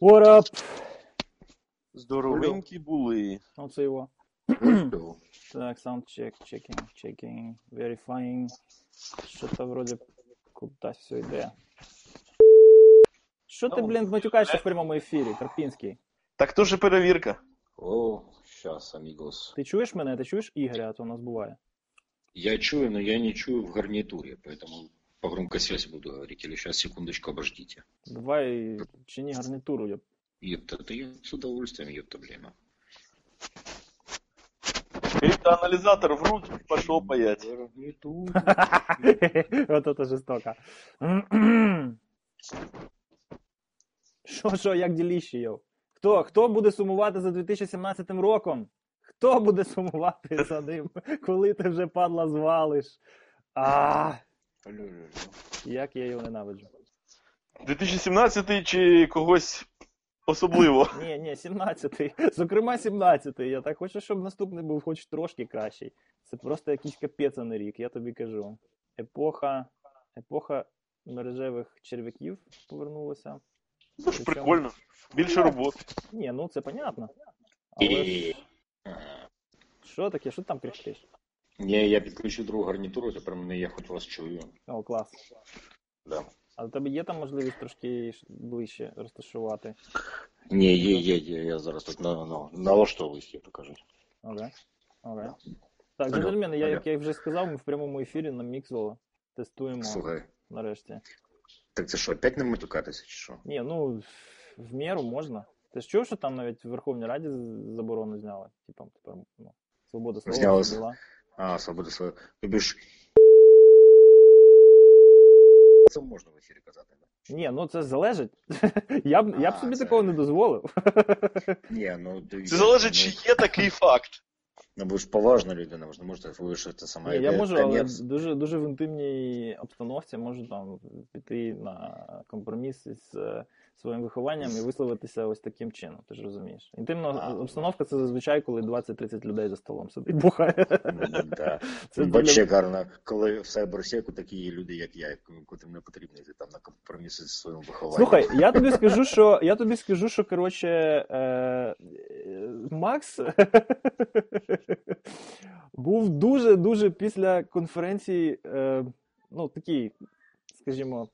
What up? Здоровенькі були. Оце його. Так, sound check, checking, checking, verifying. Що-то вроде кудись все йде. Що ти, Ну, блін, матюкаєшся в прямому ефірі, Карпінський? Так то же перевірка. О, сейчас, амигос. Ти чуєш мене? Ти чуєш Ігоря, а то у нас буває. Я чую, но я не чую в гарнитуре, поэтому по громкой связи буду говорить. Или сейчас, секундочку, обождите. Давай чини гарнітуру. ёп. Ёпта, это я с удовольствием, ёпта, блин. Криптоаналізатор в руки пішов паять. Гарнитура. От это жестоко. Що, що, як діліще, йоу? Хто, хто буде сумувати за 2017 роком? Хто буде сумувати за ним, коли ти вже падла звалиш? А, як я його ненавиджу. 2017 чи когось особливо? Ні, ні, 17-й. Зокрема, 17-й. Я так хочу, щоб наступний був хоч трошки кращий. Це просто якийсь капець а не рік, я тобі кажу. Епоха, епоха мережевих черв'яків повернулася. Це ж прикольно. Більше роботи. Ні, ну це понятно. Але що таке, що ти там кричиш? Не, я підключу другу гарнітуру, тепер мене я хоч вас чую. О, клас. Да. А у тебе є там можливість трошки ближче розташувати? Не, є, є, є, я зараз тут на, на, налаштовуюсь, як то кажуть. Окей. Окей. Так, джентльмени, я, як я вже сказав, ми в прямому ефірі на Міксо тестуємо Слухай, нарешті. так це що, опять не матюкатися, чи що? Ні, ну в міру можна. Ти ж чув, що там навіть в Верховній Раді заборону зняли? Типа, тепер ну, свобода слова Зняли. А, свобода своя. Тобі ж... Це можна в ефірі казати, да? Ні, ну це залежить. я б, я б собі це- такого не дозволив. Ні, ну. Це залежить, ну, чи є такий факт. Ну, ви ж поважна людина, ви ж не можете вирішити саме. Ні, я можу, але дуже, дуже в інтимній обстановці можу там піти на компроміс із е, своїм вихованням і висловитися ось таким чином. Ти ж розумієш. Інтимна А. обстановка це зазвичай, коли 20-30 людей за столом сидить, бухає. М, Да. Це Бач, для- гарно, коли в сайберсеку такі є люди, як я, котрим не потрібно йти там на компроміси зі своїм вихованням. Слухай, я тобі скажу, що я тобі скажу, що коротше, е, е, Макс був дуже дуже після конференції, е, ну такий, скажімо,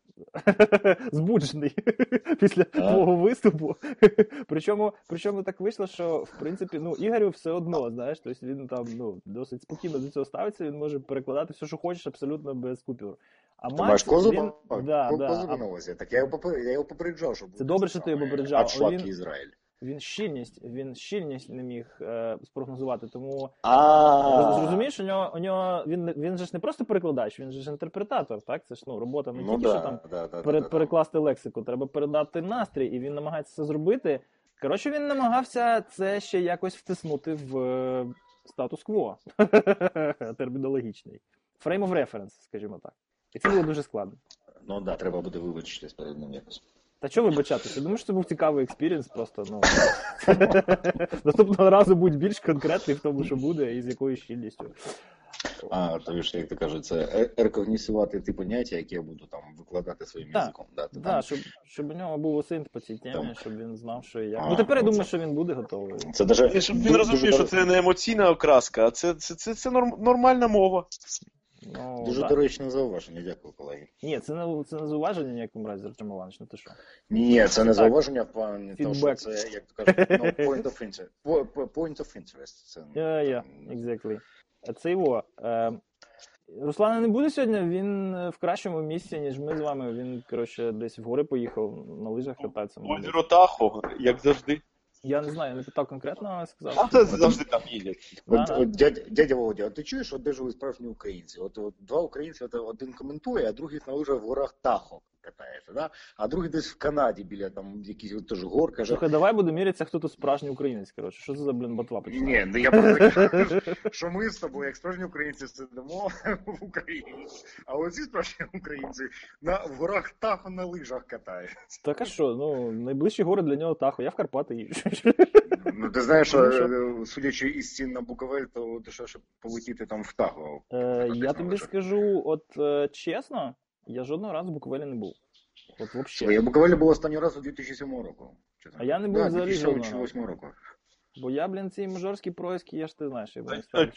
збуджений після А? твого виступу. причому, причому так вийшло, що в принципі, ну Ігорю все одно, знаєш, тобто він там ну досить спокійно до цього ставиться. Він може перекладати все, що хочеш, абсолютно без купюр. А Ти Макс, маєш козу він, да, да, на увазі. Так я його попереджав, що буде добре, що ти його попереджав, він- Ізраїль. Він щільність, він щільність не міг е, спрогнозувати. Тому А, зрозумієш, у нього у нього він не- він же ж не просто перекладач, він же ж інтерпретатор. Так, це ж ну робота не Ну тільки що там да, да, пере, да, да. перекласти лексику, треба передати настрій, і він намагається це зробити. Коротше, він намагався це ще якось втиснути в е, статус-кво термінологічний. Frame of reference, скажімо так. І це було дуже складно. Ну да, треба буде вибачитись перед ним якось. Та чого вибачатися? Думаю, що це був цікавий експірієнс, просто ну. Наступного разу будь більш конкретний в тому, що буде, і з якою щільністю. А, тобі ж, як то кажуть, це е- рекогнісувати ті поняття, які я буду там викладати своїм Так, язиком. Да, Да, там- щоб, щоб у нього був осинт по цій темі, Там. щоб він знав, що і як. А, Ну тепер я ну, думаю, це- що він буде готовий. Це даже щоб він розумів, що це не емоційна окраска, а це, це, це, це норм, нормальна мова. Ну, Дуже да. доречне зауваження, дякую, колеги. Ні, це не це не зауваження ніякому разі, Артем Іванович, ну ти що? Ні, це не Так. зауваження, пані, тому що це, як то кажуть, ну, point of interest. Po- po- Point of interest. Це, Я, я, exactly. А Це його. Е, Руслана не буде сьогодні, він в кращому місці, ніж ми з вами. Він, коротше, десь в гори поїхав, на лижах кататися. мабуть. Озеро Тахо, як завжди. Я не знаю, я не питав конкретно, сказав. А це завжди там їдять. От, от дядя, дядя Володя, а ти чуєш, от де живуть справжні українці? От, от два українці, от один коментує, а другий на лижах в горах Тахо катається, да? а другий десь в Канаді біля там якісь от теж гор, каже. Слухай, давай будемо мірятися, хто тут справжній українець. Коротше, що це за блін ботва почала? Ні, ну я просто що ми з тобою, як справжні українці, сидимо в Україні, а оці справжні українці на в горах Тахо на лижах катаються. Так а що, ну, найближчі гори для нього Тахо, я в Карпати їжджу. Ну ти знаєш, Ну, що? е, судячи із цін на Буковель, то дешевше полетіти там в Тахо. Е, я тобі лижах. скажу, от е, чесно, я жодного разу в Буковелі не був. От вообще. Своє Буковелі було останній раз у 2007 року. чесно. А я не був да, взагалі 2008 року. Бо я, блін, ці мажорські проїзки, я ж ти знаєш, я А, не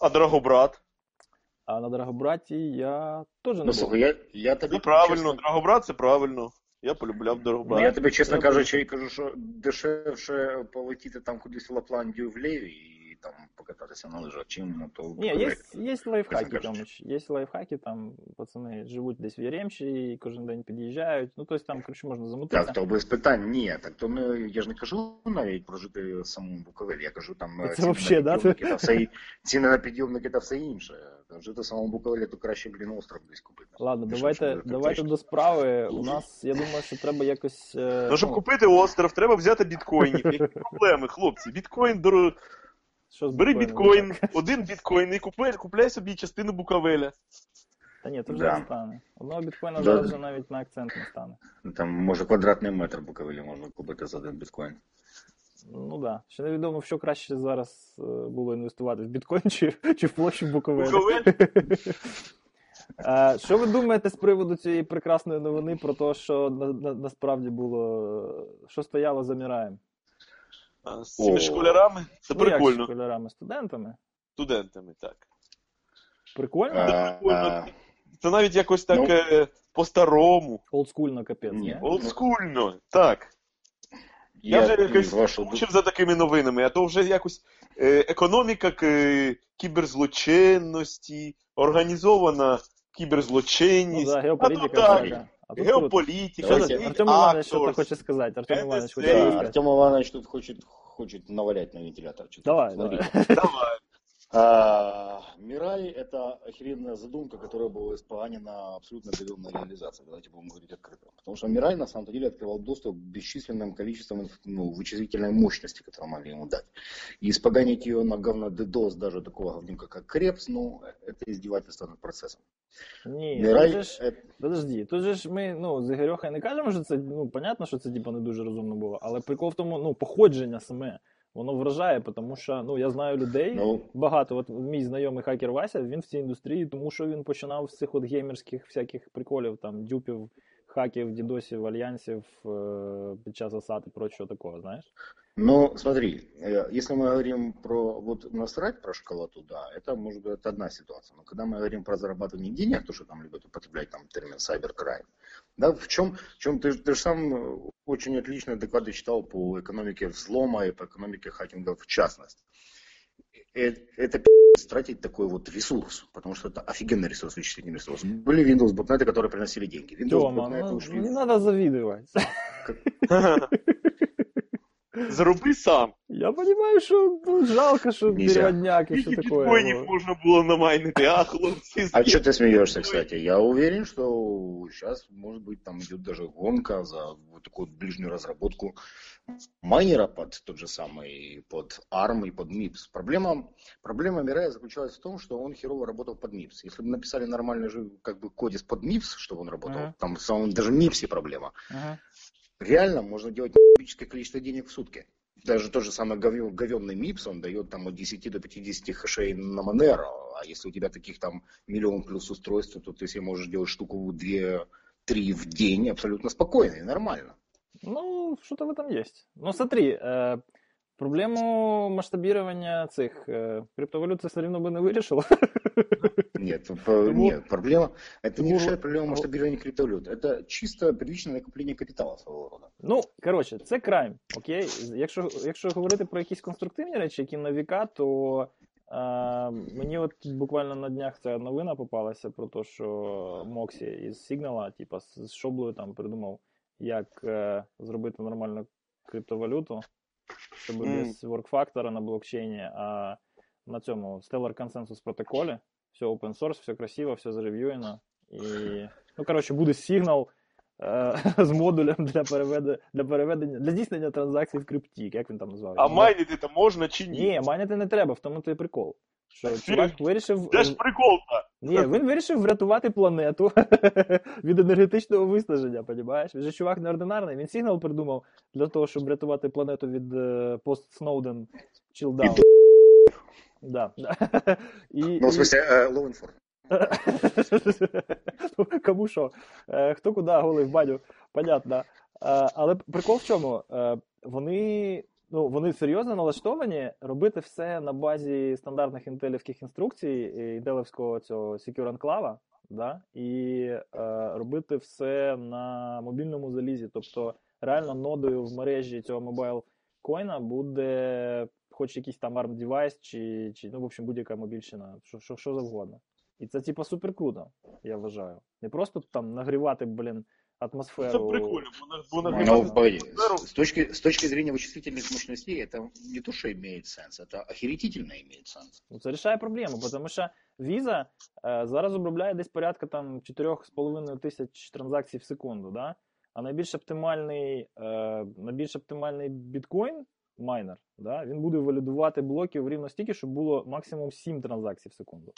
а, Драгобрат? А на Драгобраті я теж не Ну, був. слухай, я, я тобі Це правильно, чесно, Драгобрат це правильно. Я полюбляв ну, я тобі, чесно Треба- кажучи, кажу, що дешевше полетіти там кудись в Лапландію в Леві і там покататися на чим на то. Ні, Буковелі. є, є лайфхаки, кажучи. Є лайфхаки, там пацани живуть десь в Яремчі і кожен день під'їжджають. Ну, тобто там, коротше, можна замутитися. Так, то без питань, ні. Так то ми, я ж не кажу навіть про жити в самому Буковелі, я кажу там Це е, ціни вообще, на да, та все, ціни на підйомники та все інше. Та Жити в самому Буковелі, то краще, блін, остров десь купити. Ладно, Ти давайте, що, давайте до справи. У нас, я думаю, що треба якось. е, Ну, щоб купити остров, треба взяти біткоїнів. Які проблеми, хлопці? Біткоін дорого. Що з Бери біткоін, один біткоін і купляй, купляй собі частину Букавеля. Та ні, це вже Да. не стане. Одного біткоїна Да. зараз вже навіть на акцент не стане. Там, може, квадратний метр Буковелі можна купити за один біткоін. Ну так. Да. Ще невідомо, в що краще зараз е, було інвестувати в біткоін чи, чи в площу Буковель. Буковель? Е, Що ви думаєте з приводу цієї прекрасної новини про те, що на, на, насправді було, е, що стояло за Міраєм? З цими О. школярами? Це Ну, як прикольно. школярами, студентами. Студентами, так. Прикольно? А, прикольно. Це навіть якось так Ну. е, по-старому, Олдскульно капець, Ні. олдскульно. Так. Я, я вже якось вашого за такими новинами, а то вже якось е, економіка к- кіберзлочинності, організована Ну кіберзлочинність, да, а то так. А тут геополітика, Давайте, Артем Іванович, що ти акторс. хочеш сказати? Артем Іванович, хоче сказати? Артем Иванович тут хочет, хоче навалять на вентилятор. Давай, давай. Давай. А, Мирай — это охеренная задумка, которая была испоганена абсолютно говенной реализацией. Давайте будем говорить открыто. Потому что Мирай на самом деле открывал доступ к бесчисленным количествам ну, вычислительной мощности, которую могли ему дать. И испоганить ее на говно DDoS, даже такого говнюка, как Крепс, ну, это издевательство над процессом. Ні, Мирай тут же ж, это- подожди, тут же ж ми, ну, з Ігорьохою не кажемо, що це, ну, понятно, що це типа не дуже розумно було, але прикол в тому, ну, походження саме, воно вражає, тому що, ну, я знаю людей, ну, багато, от мій знайомий хакер Вася, він в цій індустрії, тому що він починав з цих от геймерських всяких приколів, там, дюпів, хаків, дідосів, альянсів е, під час осад і прочого такого, знаєш? Ну, смотри, э, если мы говорим про вот насрать про школоту, да, это может быть это одна ситуация. Но когда мы говорим про зарабатывание денег, то, что там любят употреблять там термин cybercrime, да, в чем, в чем ты, ж- ты же сам э, очень отлично доклады читал по экономике взлома и по экономике хакинга в частности. Э, Это тратить такой вот ресурс, потому что это офигенный ресурс, вычислительный ресурс. Были Windows ботнеты, которые приносили деньги. Windows Тьома, ботнеты ну, ушли не в- треба завідувати. Зроби сам. Я розумію, що ну, жалко, що Нельзя. переводняк і все Скільки таке. біткоїнів ну. можна було намайнити, а хлопці? А что ты смеешься, кстати? Я уверен, что сейчас, может быть, там идет даже гонка за вот такую вот ближнюю разработку майнера под тот же самый, под ARM и под MIPS. Проблема, проблема Мирая заключалась в том, что он херово работал под MIPS. Если бы написали нормальный же как бы кодис под MIPS, чтобы он работал, Ага. там в самом даже в MIPS проблема. Ага. Реально можно делать небольшое количество денег в сутки. Даже тот же самый говенный MIPS, он дает там от 10 до 50 хэшей на Monero. А если у тебя таких там миллион плюс устройств, то ты себе можешь делать штуку 2-3 в день абсолютно спокойно и нормально. Ну, что-то в этом есть. Ну, смотри, э, проблему масштабирования цих э, криптовалют це все рівно би не вирішило. Нет, п- Тому- нет, проблема, это не тому- решает проблему масштабирования криптовалют. Это чисто первичное накопление капитала своего рода. Ну, коротше, це крайм. Окей. Якщо, якщо говорити про якісь конструктивні речі, які на віка, то е, мені от буквально на днях ця новина попалася про те, що Моксі із Сігнала, типа, з з шоблою там придумав, як е, зробити нормальну криптовалюту, щоб mm. без воркфактора на блокчейні, а на цьому Stellar Consensus протоколі. Все open source, все красиво, все зарев'юєно. І, ну, коротше, буде сигнал е, з модулем для переведення, для переведення, для здійснення транзакцій в крипті, як він там назвав. А майнити то можна чи ні? Ні, майнити не треба, в тому то і прикол. Що чувак вирішив. Де ж прикол-то? Ні, він вирішив врятувати планету від енергетичного виснаження, понімаєш? Він же чувак неординарний. Він сигнал придумав для того, щоб врятувати планету від пост Сноуден чилдаун. Да, Ну, в смысле, э, Кому що? Е, Хто куди голий в баню, понятно. Е, Але прикол в чому? Е, Вони, ну, вони серйозно налаштовані робити все на базі стандартних інтелівських інструкцій, інтелівського цього Secure Enclave, да? і е, робити все на мобільному залізі. Тобто, реально нодою в мережі цього мобайл коїна буде хоч якийсь там ARM девайс, чи, чи ну, в общем, будь-яка мобільщина, що, що, що завгодно. І це, типа, супер круто, я вважаю. Не просто там нагрівати, блін, атмосферу. Це прикольно, бо на- бо Ну, нагрівати погоди, атмосферу- с точки, с точки зрения вычислительных мощностей, это не то, что имеет сенс, это охерительно имеет сенс. Ну, Це рішає проблему, тому що віза е, зараз обробляє десь порядка там 4,5 тисяч транзакцій в секунду, да? а найбільш оптимальний, е, найбільш оптимальний біткоін майнер, да? він буде валідувати блоків рівно стільки, щоб було максимум 7 транзакцій в секунду.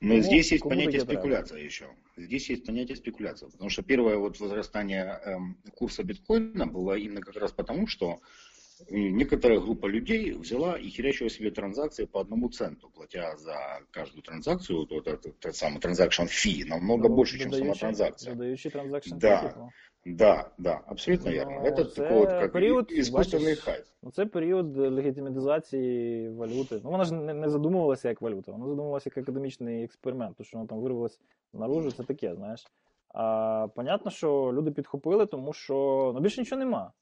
Но Ну, здесь есть кому понятие таки спекуляция еще. Здесь есть понятие спекуляции. Потому что первое вот возрастание эм, курса биткоина было именно как раз потому, что э, некоторая группа людей взяла и херячила себе транзакции по одному центу, платя за каждую транзакцию, вот этот, тот самый transaction fee, намного Ну, больше, чем сама додаючи- транзакция. Додаючи транзакшн Да. фі, типу. Да, да, абсолютно Ну, верно. Это це такой вот как період, и- искусственный бачиш, хайп. Ну, це період легітимізації валюти. Ну, вона ж не, не задумувалася як валюта, вона задумувалася як академічний експеримент, то що вона там вирвалась наружу, це таке, знаєш. А, понятно, що люди підхопили, тому що ну, більше нічого нема.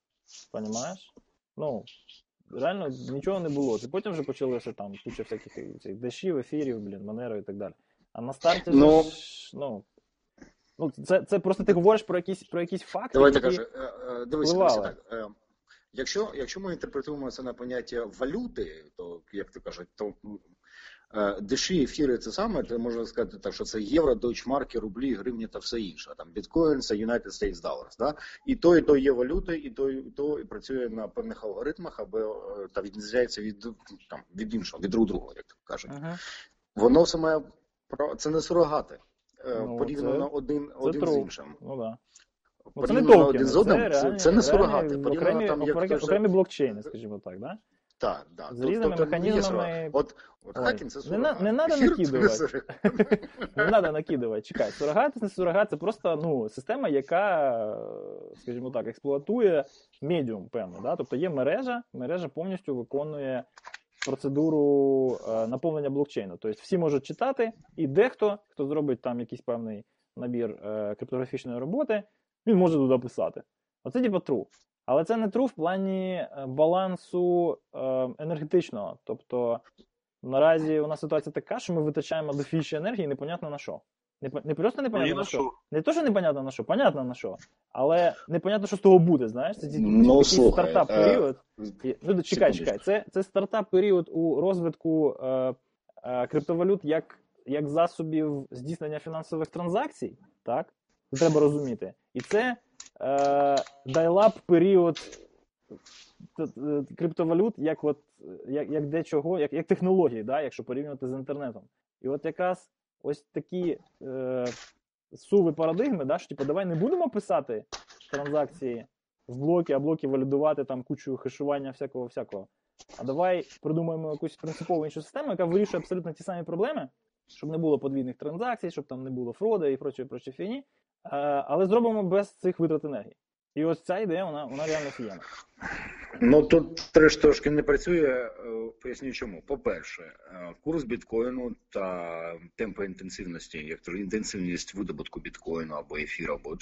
Понімаєш? Ну, реально нічого не було. Це потім вже почалося там куча всяких цих дешів, ефірів, блін, манери і так далі. А на старті Ну, ж, ну. Ну, це, це просто ти говориш про якісь, про якісь факти. Давайте які... кажу, е, е, дивися, впливали. так. е, Якщо, якщо ми інтерпретуємо це на поняття валюти, то як то кажуть, то деші ефіри це саме, то можна сказати так, що це євро, дойчмарки, рублі, гривні та все інше. Там біткоін це United States Dollars. Да? І то, і то є валюти, і то, і то і працює на певних алгоритмах, аби е, та відрізняється від там від іншого, від друг другого, як кажуть. Ага. Воно саме про це не сурогати. е, Ну, Порівняно це- один, Це один з іншим. Ну, да. Ну, це не Порівняно токени, один з одним, це, це, це не сурогати. Окремі, там, як окремі, окремі блокчейни, скажімо так, да? Так, так. З різними механізмами. От, от хакінг це не сурогат. не надо накидувати. Не треба накидувати. Чекай, сурогат це не сурогат, це просто ну, система, яка, скажімо так, експлуатує медіум, певно. Да? Тобто є мережа, мережа повністю виконує процедуру е, наповнення блокчейну. Тобто всі можуть читати, і дехто, хто зробить там якийсь певний набір е, криптографічної роботи, він може туди писати. Оце типу true. Але це не true в плані е, балансу е, енергетичного. Тобто наразі у нас ситуація така, що ми витрачаємо дофіше енергії, непонятно на що. Не, не просто непонятно на на що. Не то, що непонятно на що, понятно на що. Але непонятно, що з того буде, знаєш. Це Ну, такий стартап період. Ну, чекай, чекай. Це, це стартап період у розвитку е, е, криптовалют як, як засобів здійснення фінансових транзакцій, так? Це треба розуміти. І це дайлап період криптовалют як, от, як, як дечого, як, як технології, да? якщо порівнювати з інтернетом. І от якраз ось такі е, суви парадигми, да, що типу, давай не будемо писати транзакції в блоки, а блоки валідувати там кучу хешування всякого всякого. А давай придумаємо якусь принципову іншу систему, яка вирішує абсолютно ті самі проблеми, щоб не було подвійних транзакцій, щоб там не було фроди і прочої прочої фіні. Е, але зробимо без цих витрат енергії. І ось ця ідея, вона, вона реально офігенна. Ну тут треш трошки не працює, е, поясню чому. По-перше, е, курс біткоїну та темпи інтенсивності, як то інтенсивність видобутку біткоїну або ефіру, або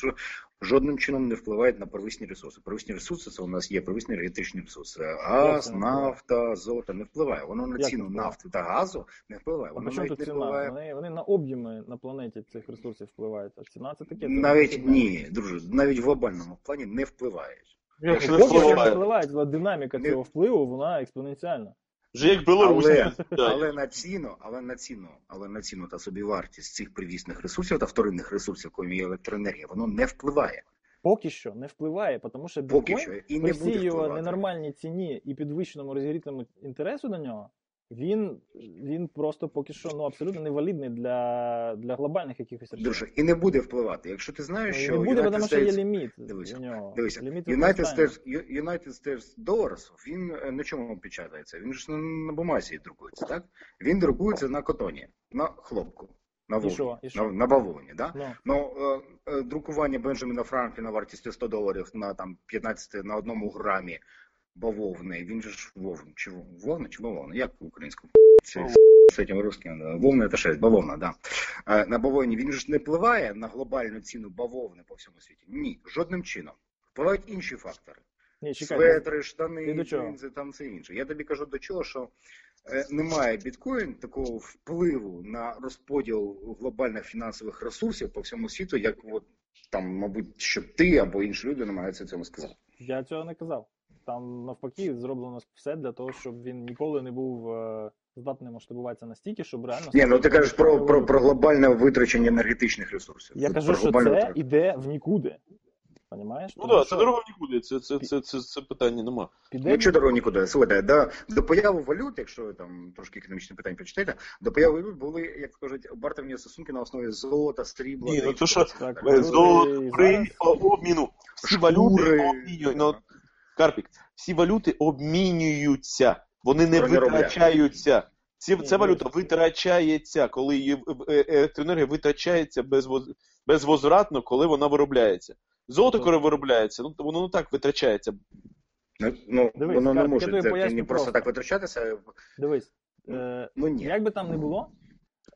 жодним чином не впливають на первисні ресурси. Первисні ресурси це у нас є первисні енергетичні ресурси. Газ, це не нафта, золото не впливає. Воно на Як ціну не впливає? нафти та газу не впливає. Воно при навіть тут не ціна? впливає. Вони, вони на об'єми на планеті цих ресурсів впливають. А ціна це таке. це Навіть не ні, друже, навіть в глобальному плані не впливають. Як не Поки що не впливає. впливають, динаміка Не- цього впливу, вона експоненціальна. Вже як Білорусь. Але, але на ціну, але на ціну, але на ціну та собівартість цих привісних ресурсів та вторинних ресурсів, є електроенергія, воно не впливає. Поки що не впливає, тому що Поки біткоін що і при всій його впливати. ненормальній ціні і підвищеному розігрітому інтересу до нього, він, він просто поки що ну, абсолютно невалідний для, для глобальних якихось речей. Друже, і не буде впливати. Якщо ти Ну, знаєш, і що не буде, United тому що є ліміт Дивися, нього. Дивися, ліміт United. States, United States Dollars, він е, на чому печатається? Він ж на, на бумазі друкується, так? Він друкується на котоні, на хлопку, на І що? І що? на, на бавовні, да? Ну, Ну, е, е, друкування Бенджаміна Франкліна вартістю 100 доларів на там 15 на одному грамі бавовни. Він же ж вовн. Чи вовна, чи бавовна? Як українською? З цим русским. Вовна це шесть, бавовна, да. Е, На бавовні він же ж не впливає на глобальну ціну бавовни по всьому світі. Ні, жодним чином. Впливають інші фактори. ні, чекай. Светри, Ти штани, джинси, там все інше. Я тобі кажу до чого, що е, немає біткоін такого впливу на розподіл глобальних фінансових ресурсів по всьому світу, як от там, мабуть, що ти або інші люди намагаються цьому сказати. Я цього не казав. Там навпаки зроблено все для того, щоб він ніколи не був е, здатний масштабуватися настільки, щоб реально Ні, ну ти кажеш про, про, про глобальне витрачення енергетичних ресурсів. Я Про кажу, що це витрачення. іде в нікуди. Понімаєш? Ну так, що це дорого нікуди, це, це, це, це, це питання нема. піде Ну, чого дорого нікуди. Слухайте, до, до появи валют, якщо ви там трошки економічні питання почитаєте, до появи валют були, як кажуть, бартерні стосунки на основі золота, срібла. Ні, ну то що, речей. Так, Так. валюти Зо, і при обміну всі валюти обмінюють. Ну, Карпік, всі валюти обмінюються, вони не Кроме витрачаються. Ці, ця валюта витрачається, коли її електроенергія витрачається безвоз, безвозвратно, коли вона виробляється. Золото, коли виробляється, ну воно не так витрачається. Ну, ну Дивись, воно не я може тобі це, поясню не просто просто. так витрачатися. Дивись, е, Ну ні. як би там не було,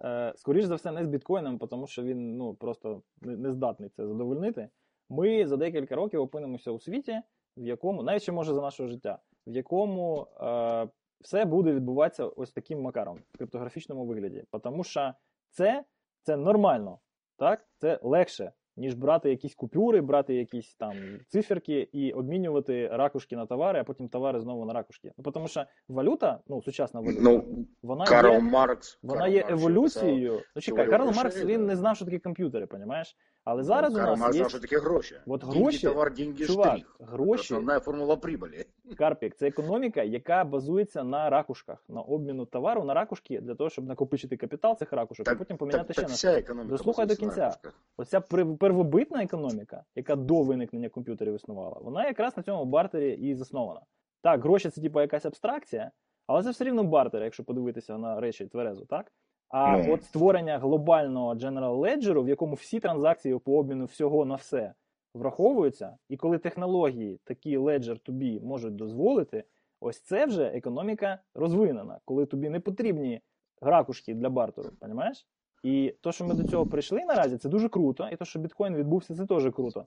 е, скоріш за все, не з біткоїном, тому що він ну, просто не, не здатний це задовольнити. Ми за декілька років опинимося у світі, в якому, навіть ще може за нашого життя, в якому е, все буде відбуватися ось таким макаром в криптографічному вигляді. Тому що це, це нормально, так? це легше, ніж брати якісь купюри, брати якісь там циферки і обмінювати ракушки на товари, а потім товари знову на ракушки. Ну, тому що валюта, ну, сучасна валюта, Ну, вона Карл є, Маркс. вона Карл є Маркс еволюцією. Ну чекай, Карл Маркс він не знав, що таке комп'ютери, понімаєш? Але написав. зараз у нас є що таке гроші. От деньги, гроші, товар, деньги, чувак, штрих. гроші, Основна формула прибылі. Карпік, це економіка, яка базується на ракушках, на обміну товару на ракушки для того, щоб накопичити капітал цих ракушок, а потім поміняти так, ще так на вся економіка. Дослухай до кінця. Оця первобитна економіка, яка до виникнення комп'ютерів існувала, вона якраз на цьому бартері і заснована. Так, гроші це типу якась абстракція, але це все рівно бартер, якщо подивитися на речі тверезо, так? А Ну. от створення глобального General Ledger, в якому всі транзакції по обміну всього на все враховуються, і коли технології такі Ledger тобі можуть дозволити, ось це вже економіка розвинена, коли тобі не потрібні ракушки для бартеру, розумієш? І то, що ми до цього прийшли наразі, це дуже круто. І то, що біткоін відбувся, це теж круто.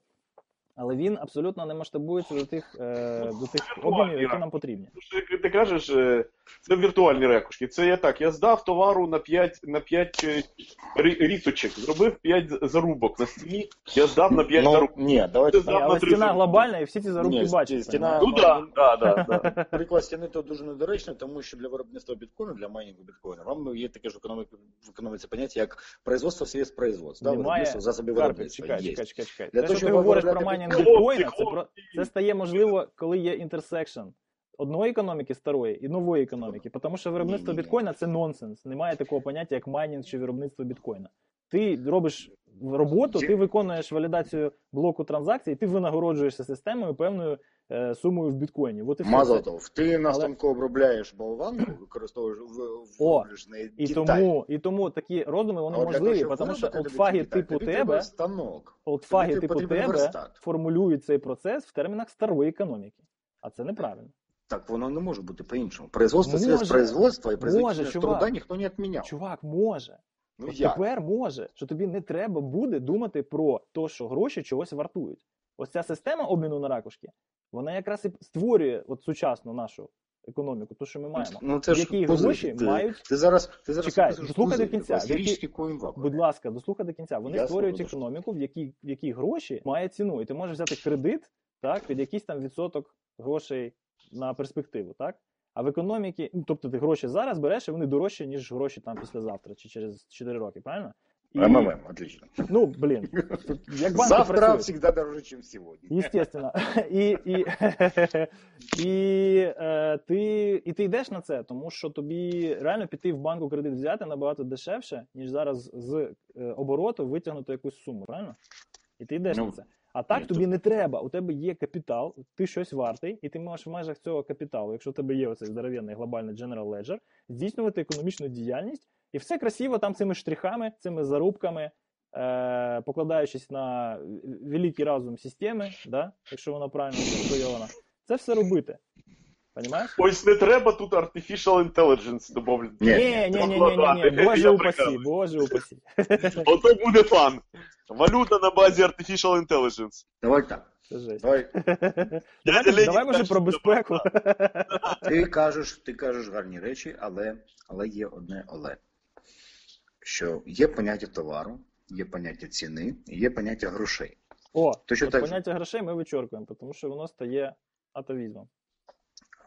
Але він абсолютно не масштабується до тих, е, до тих обмінів, які нам потрібні. Тому що, ти кажеш, е, це віртуальні ракушки. Це я так. Я здав товару на 5, на 5 е, рісочок, зробив 5 зарубок на стіні, я здав на 5 Ну, зарубок. ні, давайте Ні, але на стіна зарубки. глобальна, і всі ці зарубки Ні, бачать. стіна- Ну так, да, да, да. Приклад стіни то дуже недоречно, тому що для виробництва біткоїну, для майнінгу біткоїну, вам є таке ж в економіці, поняття, як производство средств производства, да, Немає. виробництво засобів виробництва. чекай, чекай, чекай, чекай. Для того, що ти говориш про майнінг біткоїна, це, про... це стає можливо, коли є інтерсекшн одної економіки старої і нової економіки. Тому що виробництво біткоїна це нонсенс. Немає такого поняття, як майнінг чи виробництво біткоїна. Ти робиш роботу, ти виконуєш валідацію блоку транзакцій, ти винагороджуєшся системою певною сумою в біткоїні. От і того, ти на Але- обробляєш болванку, використовуєш в, О, неї І деталь. тому, і тому такі роздуми вони можливі, тому що олдфаги типу тебе, станок. олдфаги типу тебе верстат. формулюють цей процес в термінах старої економіки. А це неправильно. Так воно не може бути по-іншому. Производство средств производства і Може, труда ніхто не відміняв. Чувак, може. Ну тепер може, що тобі не треба буде думати про те, що гроші чогось вартують. Ось ця система обміну на ракушки, вона якраз і створює от сучасну нашу економіку, ту, що ми маємо. Ну це в ж якій гроші ти, мають. Ти зараз, ти зараз Чекай, дослухай до кінця. вакуум. Будь ласка, дослухай до кінця. Вони Я створюють економіку, в якій, в якій гроші мають ціну. І ти можеш взяти кредит так, під якийсь там відсоток грошей на перспективу. Так? А в економіці, ну, тобто ти гроші зараз береш, і вони дорожчі, ніж гроші там післязавтра чи через 4 роки, правильно? МММ, отлично. Ну, банки Завтра працюють. всегда дороже, чем сегодня. Естественно. І, і, і, е, ти, і ти йдеш на це, тому що тобі реально піти в банку кредит взяти набагато дешевше, ніж зараз з е, обороту витягнути якусь суму, правильно? І ти йдеш Ну, на це. А так тобі не треба. У тебе є капітал, ти щось вартий, і ти можеш в межах цього капіталу, якщо у тебе є оцей здоровенний глобальний General Ledger, здійснювати економічну діяльність І все красиво там цими штрихами, цими зарубками, е, покладаючись на великий разум системи, да, якщо вона правильно сконструйована, це все робити. Понимаєш? Ось не треба тут artificial intelligence додати. Ні, Ні, ні, ні, ні, боже упасі, боже упасі. Ото буде фан. Валюта на базі artificial intelligence. Давай так. Це жесть. Давай. Давай, давай може про безпеку. Ти кажеш, ти кажеш гарні речі, але, але є одне але. Що є поняття товару, є поняття ціни, і є поняття грошей. О, Точно от так поняття грошей ми вичоркуємо, тому що воно стає атовізмом.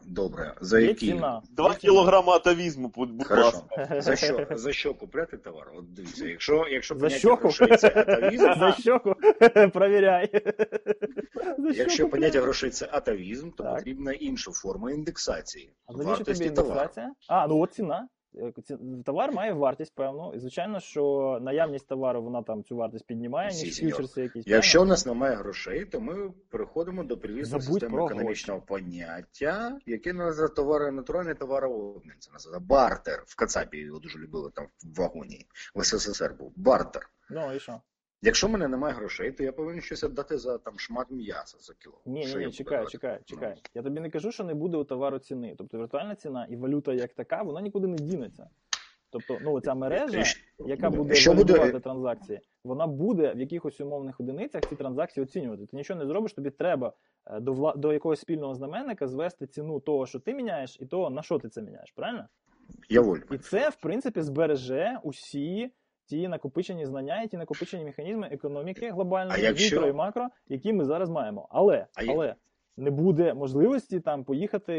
Добре, за Є які ціна. Два Є кілограми атавізму, будь будь ласка. За що, за що купляти товар? От дивіться, якщо, якщо За поняття щоку? грошей це атавізм, За щоку провіряй. За якщо щоку поняття грошей це атавізм, то Так. потрібна інша форма індексації. А навіщо тобі Вартості товару. індексація? А, ну от ціна. Е, Товар має вартість певну, і звичайно, що наявність товару вона там цю вартість піднімає, Всі, ніж фьючерси якісь. Якщо у нас немає грошей, то ми переходимо до Забудь системи економічного економічного поняття, яке називається товари натуральний товарообмін. Це називається бартер. В Кацапі його дуже любили там в вагоні. В СССР був бартер. Ну і що? Якщо в мене немає грошей, то я повинен щось віддати за там шмат м'яса за кіло. Ні, ні, ні, чекай, давати? чекай, чекай. Ну, Я тобі не кажу, що не буде у товару ціни. Тобто віртуальна ціна і валюта як така, вона нікуди не дінеться. Тобто, ну ця мережа, яка буде? валідувати транзакції, вона буде в якихось умовних одиницях ці транзакції оцінювати. Ти нічого не зробиш, тобі треба е, до вла... до якогось спільного знаменника звести ціну того, що ти міняєш, і того, на що ти це міняєш, правильно? Я волю. І це, в принципі, збереже усі ті накопичені знання і ті накопичені механізми економіки глобальної, якщо- мікро і макро, які ми зараз маємо. Але, А я- але не буде можливості там поїхати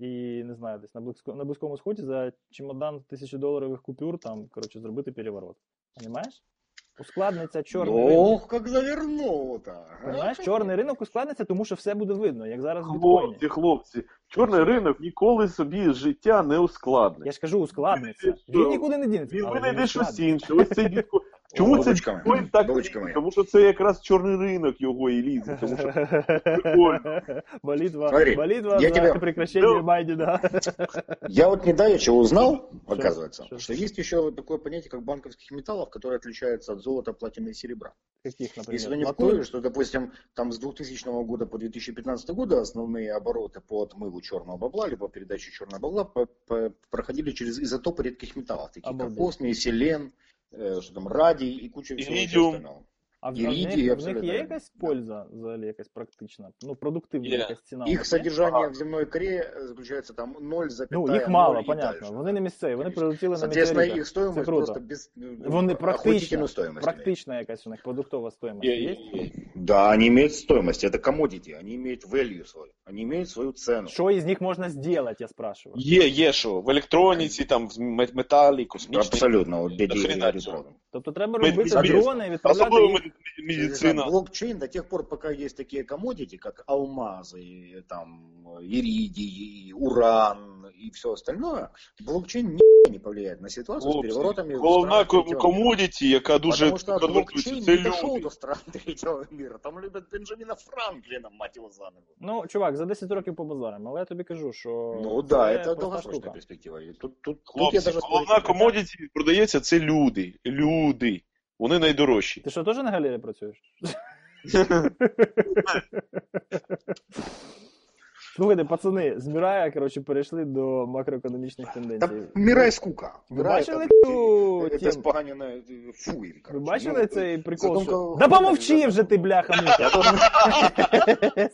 і не знаю, десь на близько на близькому сході за чемодан тисячодоларових купюр, там коротше зробити переворот. Понимаєш? Ускладниться чорний ринок. Ох, як завернуто. Понимаєш? Чорний ринок ускладниться, тому що все буде видно, як зараз в біткоїні. Хлопці, хлопці, чорний ринок ніколи собі життя не ускладнить. Я ж кажу, ускладниться. Він- Він нікуди не дінеться. Він винайде щось інше. Ось цей біткоін. Чому це Бабочками. біткоін так? Бабочками. Тому що це якраз чорний ринок його і лізе. Тому що прикольно. Молитва, Смотри, молитва я за тебе- прекращение Ну. Байдена. Я вот недавеча узнал, Что? оказывается, Что? что есть еще такое понятие, как банковских металлов, которое отличается от золота, платины и серебра. Каких, например? Если вы не в Латунь? курсе, что, допустим, там с 2000 года по 2015 год основные обороты по отмыву черного бабла, либо передаче черного бабла по- по- проходили через изотопы редких металлов, такие Обалдеть. как космий, селен, э, что там, радий и куча всего Иридиум. А в, а в них, в них є якась польза, взагалі якась практична, ну, продуктивна Є. якась ціна. них содержание в земной коре э, заключается там 0, Ну, їх мало, понятно. Вони не місцеві, вони прилетіли на их стоимость Це просто без ну, Вони практична, практична якась у них продуктова стоїмость Є, є? є, є. Да, они имеют стоимость, это commodity, они имеют value свою, они имеют свою цену. Що із них можна зробити, я спрашиваю. Є, є що. В електроніці, там, в мет- металі, космічній. Абсолютно, всього. правду. Тобто треба робити дрони, відправляти їх. Мед- медицина. Блокчейн до тех пор, пока есть такие commodity, как алмазы, там, иридий, уран и все остальное, блокчейн ни не повлияет на ситуацию с Хлопці, переворотами Головна странах ко- третьего мира. комодіті, яка дуже Потому что блокчейн не дошел до стран третьего мира. Там любят Бенджамина Франклина, мать его за ногу. Ну, чувак, за 10 років по базарам, але я тобі кажу, що Ну це да, это проста перспектива. Тут, тут, тут я Хлопці, даже головна комодіті продається, це люди. Люди. Вони найдорожчі. Ти що, теж на галері працюєш? Слухайте, пацани, з Мірая, коротше, перейшли до макроекономічних Да тенденцій. мирай скука. Ви Мирай бачили это, цю это тему? споганенное фу. им, Ви короче. бачили Ну, цей прикол? Що... задумка- Да помовчи вже ти, бляха, мука. Я должен,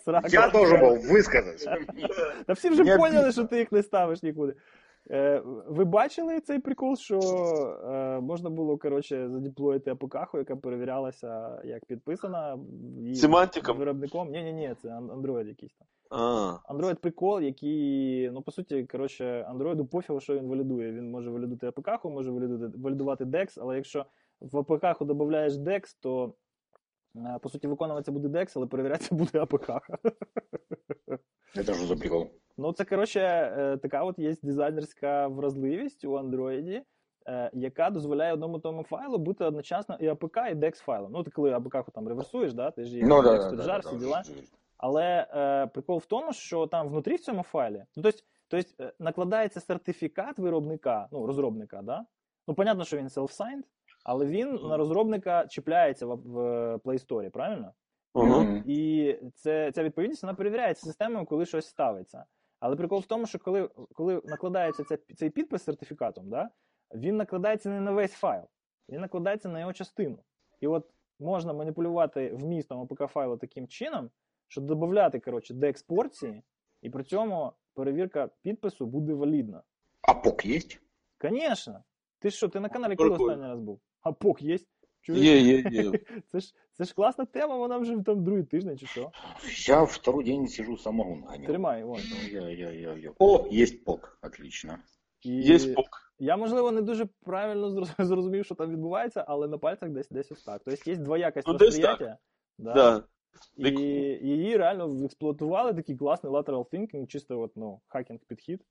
Срака. я должен был высказать. Та всі вже Не поняли, обідно. що ти їх не ставиш нікуди. Е, ви бачили цей прикол, що е, можна було коротше, задіплоїти АПК, яка перевірялася як підписана Семантиком? виробником? Ні, ні, ні, це Android якийсь там. Android прикол, який, ну по суті, коротше, Android пофігу, що він валідує. Він може валідувати АПК, може валідувати, DEX, але якщо в АПК додаєш DEX, то е, по суті виконуватися буде DEX, але перевірятися буде АПК. Это что за прикол? Ну, це, коротше, е, така от є дизайнерська вразливість у Android, е, яка дозволяє одному тому файлу бути одночасно і APK, і DEX файлом. Ну, ти коли APK там реверсуєш, да, ти ж їх Ну да, да, да, жар, всі діла. Але е, прикол в тому, що там внутрі в цьому файлі, ну тобто тобто е, накладається сертифікат виробника, ну, розробника, да? Ну, понятно, що він self-signed, але він на розробника чіпляється в, в Play Store, правильно? Мгм. І це, ця відповідність вона перевіряється системою, коли щось ставиться. Але прикол в тому, що коли, коли накладається ця, цей підпис сертифікатом, да, він накладається не на весь файл, він накладається на його частину. І от можна маніпулювати вмістом АПК файлу таким чином, що додати коротше, деекспорції, і при цьому перевірка підпису буде валідна. А пок есть? Звісно. Ти що, ти на каналі коли останній раз був? А пок є? Чуєш? Є, є, є. Це ж, це ж класна тема, вона вже там другий тиждень чи що. Я второй день сижу самогон гоню. Тримай, вон. Ну, Я, я, я, я. О, есть пок. Отлично. І Є пок. Я, можливо, не дуже правильно зрозумів, що там відбувається, але на пальцях десь десь ось так. Тобто є двоякість Ну, восприяття. Да. Да. І її реально експлуатували такий класний lateral thinking, чисто от, ну, хакінг підхід.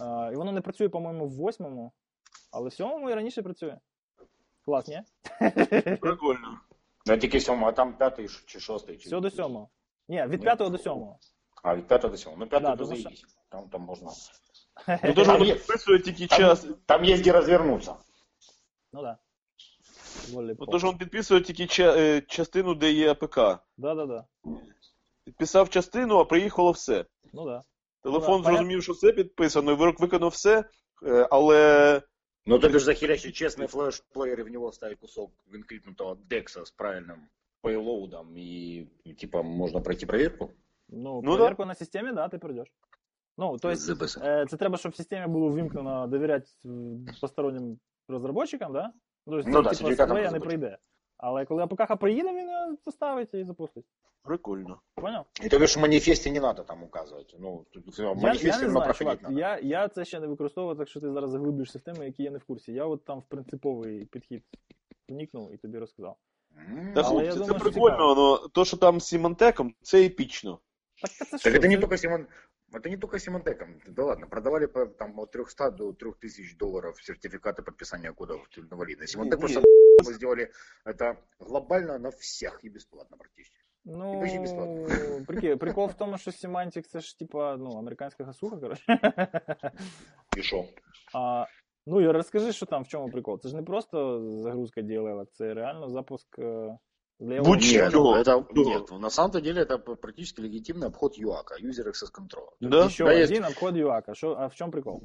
А, і воно не працює, по-моєму, в восьмому, але в сьомому і раніше працює. Клас, ні? Прикольно. Ну, тільки сьомого, а там п'ятий чи шостий. Чи... Все до сьомого. Ні, від п'ятого до сьомого. А, від п'ятого до сьомого. Ну, п'ятий Да, то тому що- Там, там можна. Ну тож Там воно підписує тільки Там, час. там є де розвернутися. Ну да. Волі Ну тож він підписує тільки ча- е, частину, де є АПК. Да, да, да. Підписав частину, а приїхало все. Ну да. Телефон Ну, да, зрозумів, що все підписано, і вирок виконав все, е, але Ну, ты же захерящий честный флеш-плеер, и в него ставить кусок винкріпнутого декса с правильным пейлоудом и, типа, можно пройти проверку? Ну, Ну, проверку на системі, да, ти пройдеш. Ну, то есть. Е, Це треба, щоб в системі було вимкнено довіряти посторонним постороннім розробникам, да? Ну, есть, Ну да, типа, не розробочим. Але коли АПК приїде, він його поставить і запустить. прикольно. Поняв? І тобі ж в маніфесті не треба там указувати. Ну, в маніфесті воно знаю, проходити я, я це ще не використовував, так що ти зараз заглиблюєшся в теми, які я не в курсі. Я от там в принциповий підхід вникнув і тобі розказав. Та Але хлопці, я це думаю, що прикольно, цікаво. но то, що там з Сімантеком, це епічно. Так, та це Так що? это не Це- только Симон... Это не только Симонтеком. Да ладно, продавали по там, от 300 до 3000 долларов сертификаты подписания кодов инвалида. Симонтек Не, просто мы сделали это глобально на всех и бесплатно практически. Ну, прикол, прикол в тому, що Semantic це ж типа, ну, американська гасуха, коротше. И шо? А, ну і розкажи, що там, в чому прикол. Це ж не просто загрузка DLL, це реально запуск е, для його- Будь Нет, Чего? это, Чего? нет, на самом деле это практически легитимный обход UAC, User Access Control. Да? Еще Да, есть. один обход юака. Шо, а в чем прикол?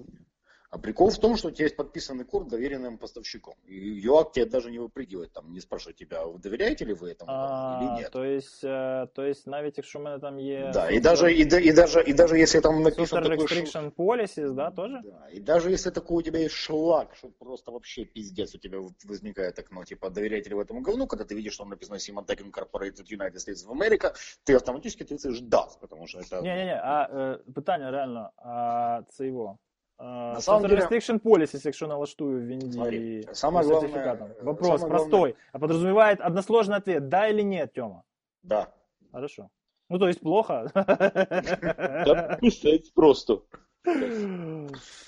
А прикол в том, что у тебя есть подписанный код доверенным поставщиком. И ЮАК тебе даже не выпрыгивает, там, не спрашивает тебя, вы доверяете ли вы этому А, или нет. то есть, е, то есть навіть якщо в мене там є Да, и super- даже, и, да- и даже, и даже если там написан super такой ш- restriction policies, да, тоже? Да, и даже если такой у тебя есть шлак, что просто вообще пиздец, у тебя вот возникает окно, типа, доверяете ли вы этому говну, когда ты видишь, что там написано Symantec Incorporated United States of America, ты автоматически ответишь да, потому что это... Ні-ні-ні, а е, питання реально, а це його. на самом деле- Restriction policies, якщо налаштую в Смотри, по самое главное, э, Вопрос самое простой, главное- а подразумевает односложный ответ, да или нет, Тёма? Да. Хорошо. Ну, то есть плохо. Та писець просто.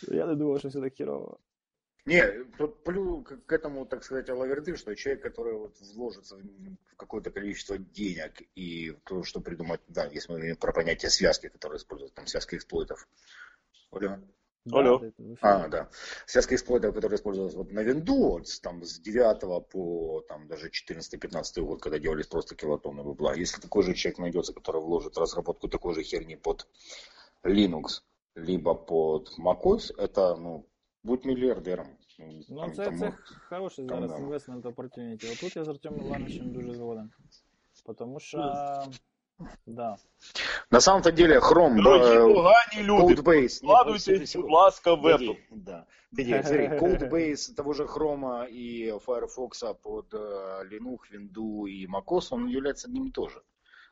Я не думав, що все так херово. Не, тут плюс к, этому, так сказать, алаверды, что человек, который вот вложится в какое-то количество денег и то, что придумать, да, если мы говорим про понятие связки, которые используют, там, связки эксплойтов. Да, Алло. А, да. Связка эксплойтов, которые использовалась вот на винду, с- там с 9 по там даже 14-15 год, когда делались просто килотонны бабла. Если такой же человек найдется, который вложит в разработку такой же херни под Linux, либо под macOS, это, ну, будь миллиардером. Ну, Там- це, там, це хороший там, зараз да. investment opportunity. Отут я з Артемом Івановичем дуже згоден. Тому що, да. На самом-то деле Chrome, Дорогі погані люди, Codebase, вкладуйтесь, будь ласка, в Apple. Да. Погоди, смотри, Codebase того же Chrome и Firefox под э, Linux, Windows и macOS, он является одним и то же.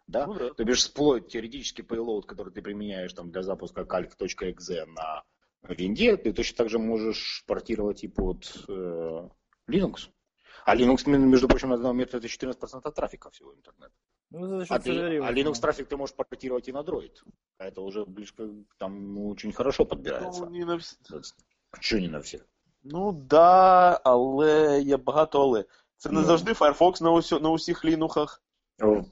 Да? Ну да. То бишь сплойт, теоретический payload, который ты применяешь там, для запуска calc.exe на винде, ты точно так же можешь портировать и под э, Linux. А Linux, между прочим, на данный момент это 14% трафика всего интернета. Ну, за А, счет ты- серверів. а Linux трафик ты можешь портировать и на Android. А это уже близко, там ну, очень хорошо подбирается. Ну, не на всі- Что не на всех? Ну да, але є багато але. Це не Ну. завжди Firefox на, усьо, на усіх лінухах.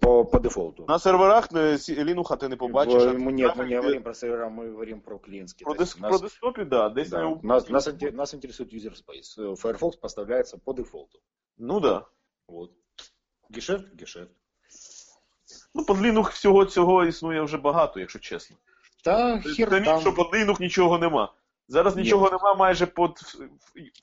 По, по дефолту. На серверах е, сі- Linux ти не побачиш. а В- мы, нет, мы не там, говорим про сервера, мы говорим про клиентские. Про, То есть дес, у про десктопі, да, десь да, на нас, нас, инте- нас интересует user space. Э, Firefox поставляется по дефолту. Ну да. Вот. Гешефт, гешефт. Ну, под Linux всього цього існує вже багато, якщо чесно. Да, хер Самі, там. що під Linux нічого нема. Зараз Ні. нічого нема майже під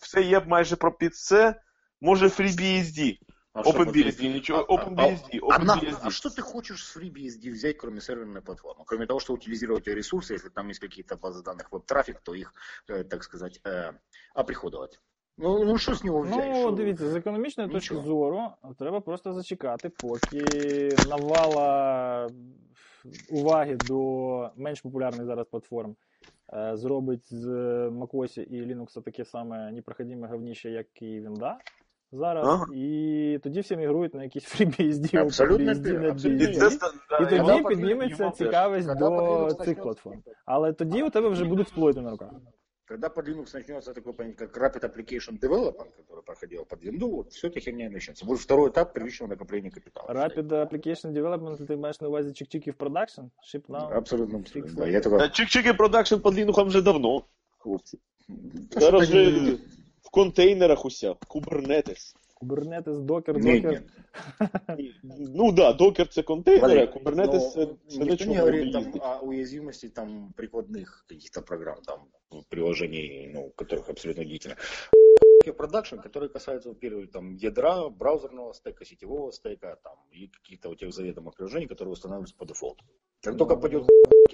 все є майже про під це. Може FreeBSD. А что OpenBSD, ничего, А- а- OpenBSD, А, на- OpenBSD. а что ты хочешь с FreeBSD взять, кроме серверной платформы? Кроме того, что утилизировать ее ресурсы, если там есть какие-то базы данных веб-трафик, то их, э, так сказать, э, оприходовать. Ну, ну что с него взять? Ну, Що- дивіться, з економічної Нічого. точки зору треба просто зачекати, поки навала уваги до менш популярних зараз платформ е, зробить з macOS і Linux таке саме непроходиме говніще, як і Вінда зараз. Ага. І тоді всі мігрують на якісь FreeBSD, Абсолютно абсолютно І І тоді підніметься цікавість до цих платформ. Але тоді у тебе вже будуть сплойти на руках. Когда под Linux начнется такой понятие, как Rapid Application Development, который проходил под Windows, вот все эта херня и начнется. Будет второй этап первичного накопления капитала. Rapid Application Development, ти маєш на увазі чик-чики в продакшн? Ship now? Абсолютно. Фикс, Да, да. я Та только... Чик-чики продакшн під Linux вже давно, хлопці. Да Зараз что-то вже не- в контейнерах уся, Kubernetes. Kubernetes, Docker, Нет, Docker. нет. Ну да, докер це контейнери, а Kubernetes це, це чому не говорит буде там о уязвимости там прикладных каких-то программ, там приложений, ну, которых абсолютно длительно. продакшн, которые касаются, во-первых, там ядра, браузерного стека, сетевого стека, там и каких-то вот тех заведомых приложений, которые устанавливаются по дефолту. Как только пойдет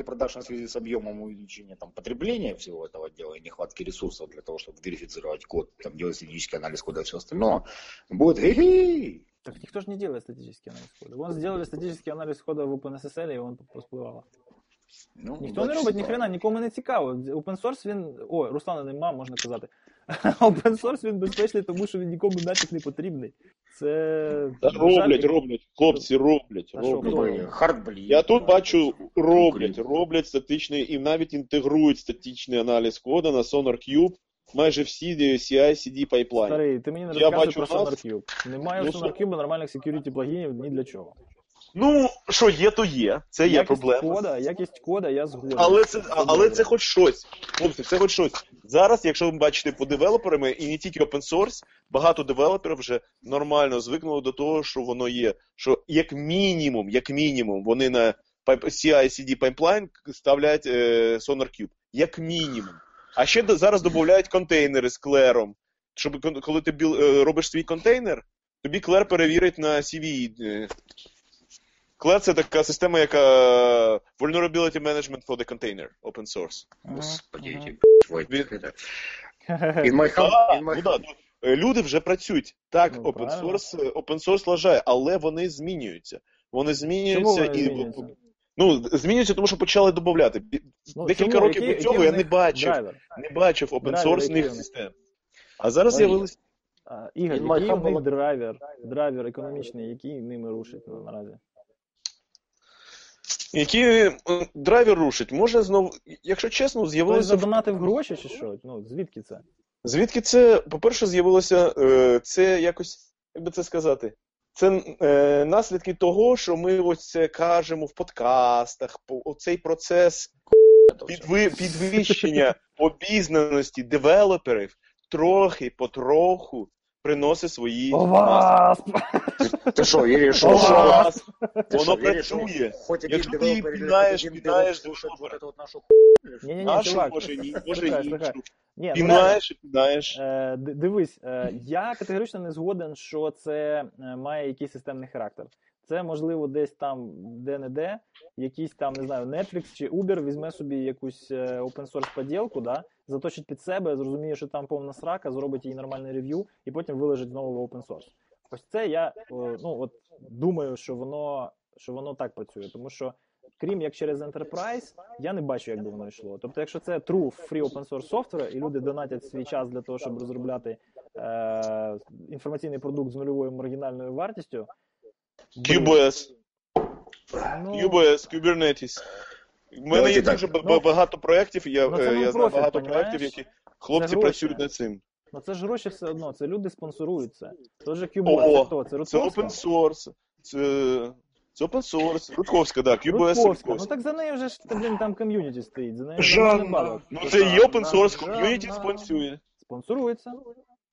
продакшн в связи с объемом увеличения там, потребления всего этого дела и нехватки ресурсов для того, чтобы верифицировать код, там, делать статический анализ кода и все остальное, будет хе-хей. Так никто же не делает статический анализ кода. Вон сделали статический анализ кода в OpenSSL, і він поспливало. Ну, Ніхто не удачи робить вам. ніхрена, нікому не цікаво. Open source він. О, Руслана нема, можна казати. Open source він безпечний, тому що він нікому нафіг не потрібний. Це. Та роблять, роблять, хлопці, роблять, що, роблять. хто? Ой, Я тут бачу, роблять, роблять статичний і навіть інтегрують статичний аналіз кода на SonarQube. Майже всі CI-CD пайплайн. Старий, ти мені не розказуй про SonarCube. Немає Ну, в SonarCube нормальних security плагінів ні для чого. Ну, що є, то є. Це є якість проблема. кода, якість кода, я згоден. Але це, але це хоч щось. Хлопці, це хоч щось. Зараз, якщо ви бачите по девелоперами, і не тільки open source, багато девелоперів вже нормально звикнули до того, що воно є. Що як мінімум, як мінімум, вони на CI-CD пайплайн ставлять е, SonarCube. Як мінімум. А ще до- зараз додають контейнери з клером. Щоб коли ти біл, е, робиш свій контейнер, тобі клер перевірить на CVE. Е. Це така система, яка Vulnerability Management for the Container, open source. Господи. In my in my ну, ну, люди вже працюють. Так, Ну, open source, е, open source лажає, але вони змінюються. Вони Чому змінюються вони і змінюються? ну, змінюються, тому що почали додати. Ну, Декілька чому? років Який- до цього я в не них бачив, драйвер? не бачив open Драйвер, source який у них? систем. А зараз Ой. з'явилися. А, Ігор, який у них драйвер, драйвер економічний, який ними рушить ну, наразі? Які е, драйвер рушить? Може знову, якщо чесно, Хтось з'явилося задонатив гроші чи що? Ну, звідки це? Звідки це, по-перше, з'явилося е, це якось, як би це сказати, це е, наслідки того, що ми ось це кажемо в подкастах, по, оцей процес підви, підвищення обізнаності девелоперів трохи потроху приносить свої Овас! Ты что, веришь, что... Овас! Ты Воно что, веришь, что працює. Хоть один Якщо ти девелопер или пінаєш, хоть один пінаєш девелопер слушает вот девелопера. эту вот нашу Ні-ні-ні, Нашу, чувак. може ні, може слухай, ні. слухай. Ні, ну, реально, Пінаєш, і пінаєш. Е, ди- Дивись, е, я категорично не згоден, що це е, має якийсь системний характер. Це можливо десь там де-не-де, якийсь там, не знаю, Netflix чи Uber візьме собі якусь е, open source поділку, да, заточить під себе, зрозуміє, що там повна срака, зробить їй нормальне рев'ю і потім вилежить знову в open source. Ось це я ну, от, думаю, що воно, що воно так працює, тому що. Крім як через Enterprise, я не бачу, як би воно йшло. Тобто, якщо це true free open source software, і люди донатять свій час для того, щоб розробляти е, інформаційний продукт з нульовою маргінальною вартістю, QBS. ну, UBS, Kubernetes. У мене є дуже Ну, багато проєктів, я, ну, е, я знаю багато проєктів, які хлопці працюють над цим. ну це ж гроші все одно, це люди спонсорують це. Тож О, QBOS, це хто? Це Це open source. Це, це open source. Рудковська, так, QBS Рудковська. Ну так за нею вже ж блін, там ком'юніті стоїть. За нею Жанна. Ну це що, і open source, ком'юніті спонсує. Спонсорується.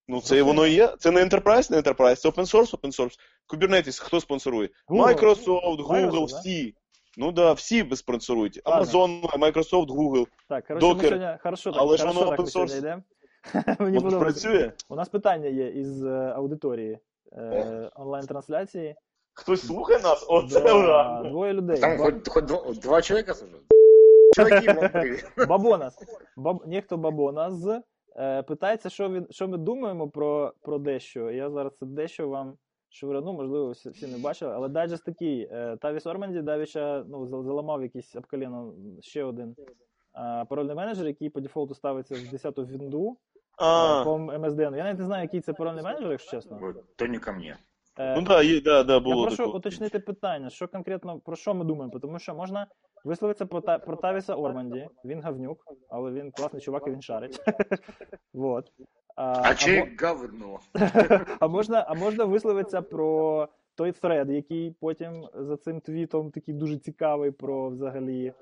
Ну це і воно і є. Це не enterprise, не enterprise, це open source, open source. Kubernetes хто спонсорує? Google. Microsoft, Google, Microsoft, да? всі. Ну да, всі спонсорують. Amazon, Microsoft, Google. Так, коротше, ми Docker. сьогодні хорошо так, Але ж хорошо воно так ми open сьогодні source. йдемо. Мені Воно подобається. працює. У нас питання є із е, аудиторії е, онлайн-трансляції. Хтось слухає нас? Оце Да, ура! Двоє людей. Там Ба- хоть, хоть два, два человека слушают. Чуваки, вам привет. Бабонас. Баб... Ніхто Бабонас е, питається, що, він... що ми думаємо про, про дещо. Я зараз це дещо вам швирну, можливо, всі, всі не бачили, але дайджест такий. Е, Тавіс Орманді давіча ну, заламав якийсь об коліно ще один е, парольний менеджер, який по дефолту ставиться в 10-ту вінду А, по MSDN. Я навіть не знаю, який це парольний менеджер, якщо чесно. То не ко мне. Е, ну да, є, да, да, Я прошу таке. уточнити питання, що конкретно про що ми думаємо, тому що можна висловитися про, та, про Тавіса Орманді. Він гавнюк, але він класний чувак і він шарить. вот. А, А або- говно? а, можна, а можна висловитися про той thread, який потім за цим твітом такий дуже цікавий про взагалі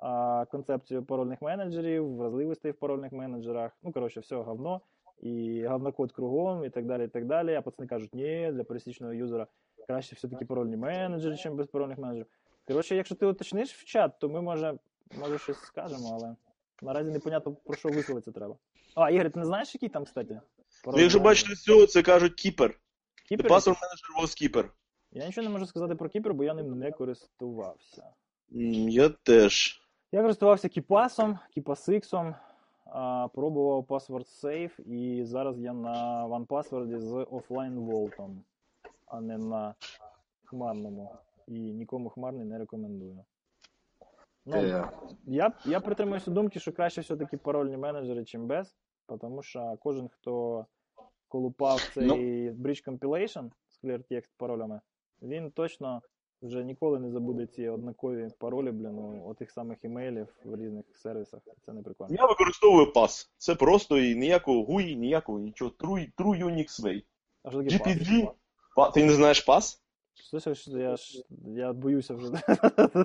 а, концепцію парольних менеджерів, вразливостей в парольних менеджерах. Ну, коротше, все говно. І говнокод кругом, і так далі, і так далі. А пацани кажуть, ні, для пересічного юзера краще все-таки парольні менеджери, ніж без парольних менеджерів. Коротше, якщо ти уточниш в чат, то ми може, може щось скажемо, але наразі непонятно про що висловитися треба. А, Ігор, ти не знаєш, який там, кстати? Ви якщо бачите цього, це кажуть кіпер. Кіпер? password manager was keeper. Я нічого не можу сказати про Кіпер, бо я ним не користувався. М, Я теж. Я користувався Кіпасом, Кіпасиксом, а, пробував Password Safe, і зараз я на OnePassword з офлайн волтом, а не на хмарному. І нікому хмарний не рекомендую. Ну, Э, я, я притримуюся думки, що краще все-таки парольні менеджери, чим без, тому що кожен, хто колупав цей Ну. Bridge Compilation з ClearText паролями, він точно вже ніколи не забуде ці однакові паролі, блін, у отих самих імейлів в різних сервісах. Це не прикольно. Я використовую пас. Це просто і ніякого GUI, ніякого нічого. True, true Unix way. А що таке? GPG. Ти не знаєш пас? Слышиш, я ж я боюся вже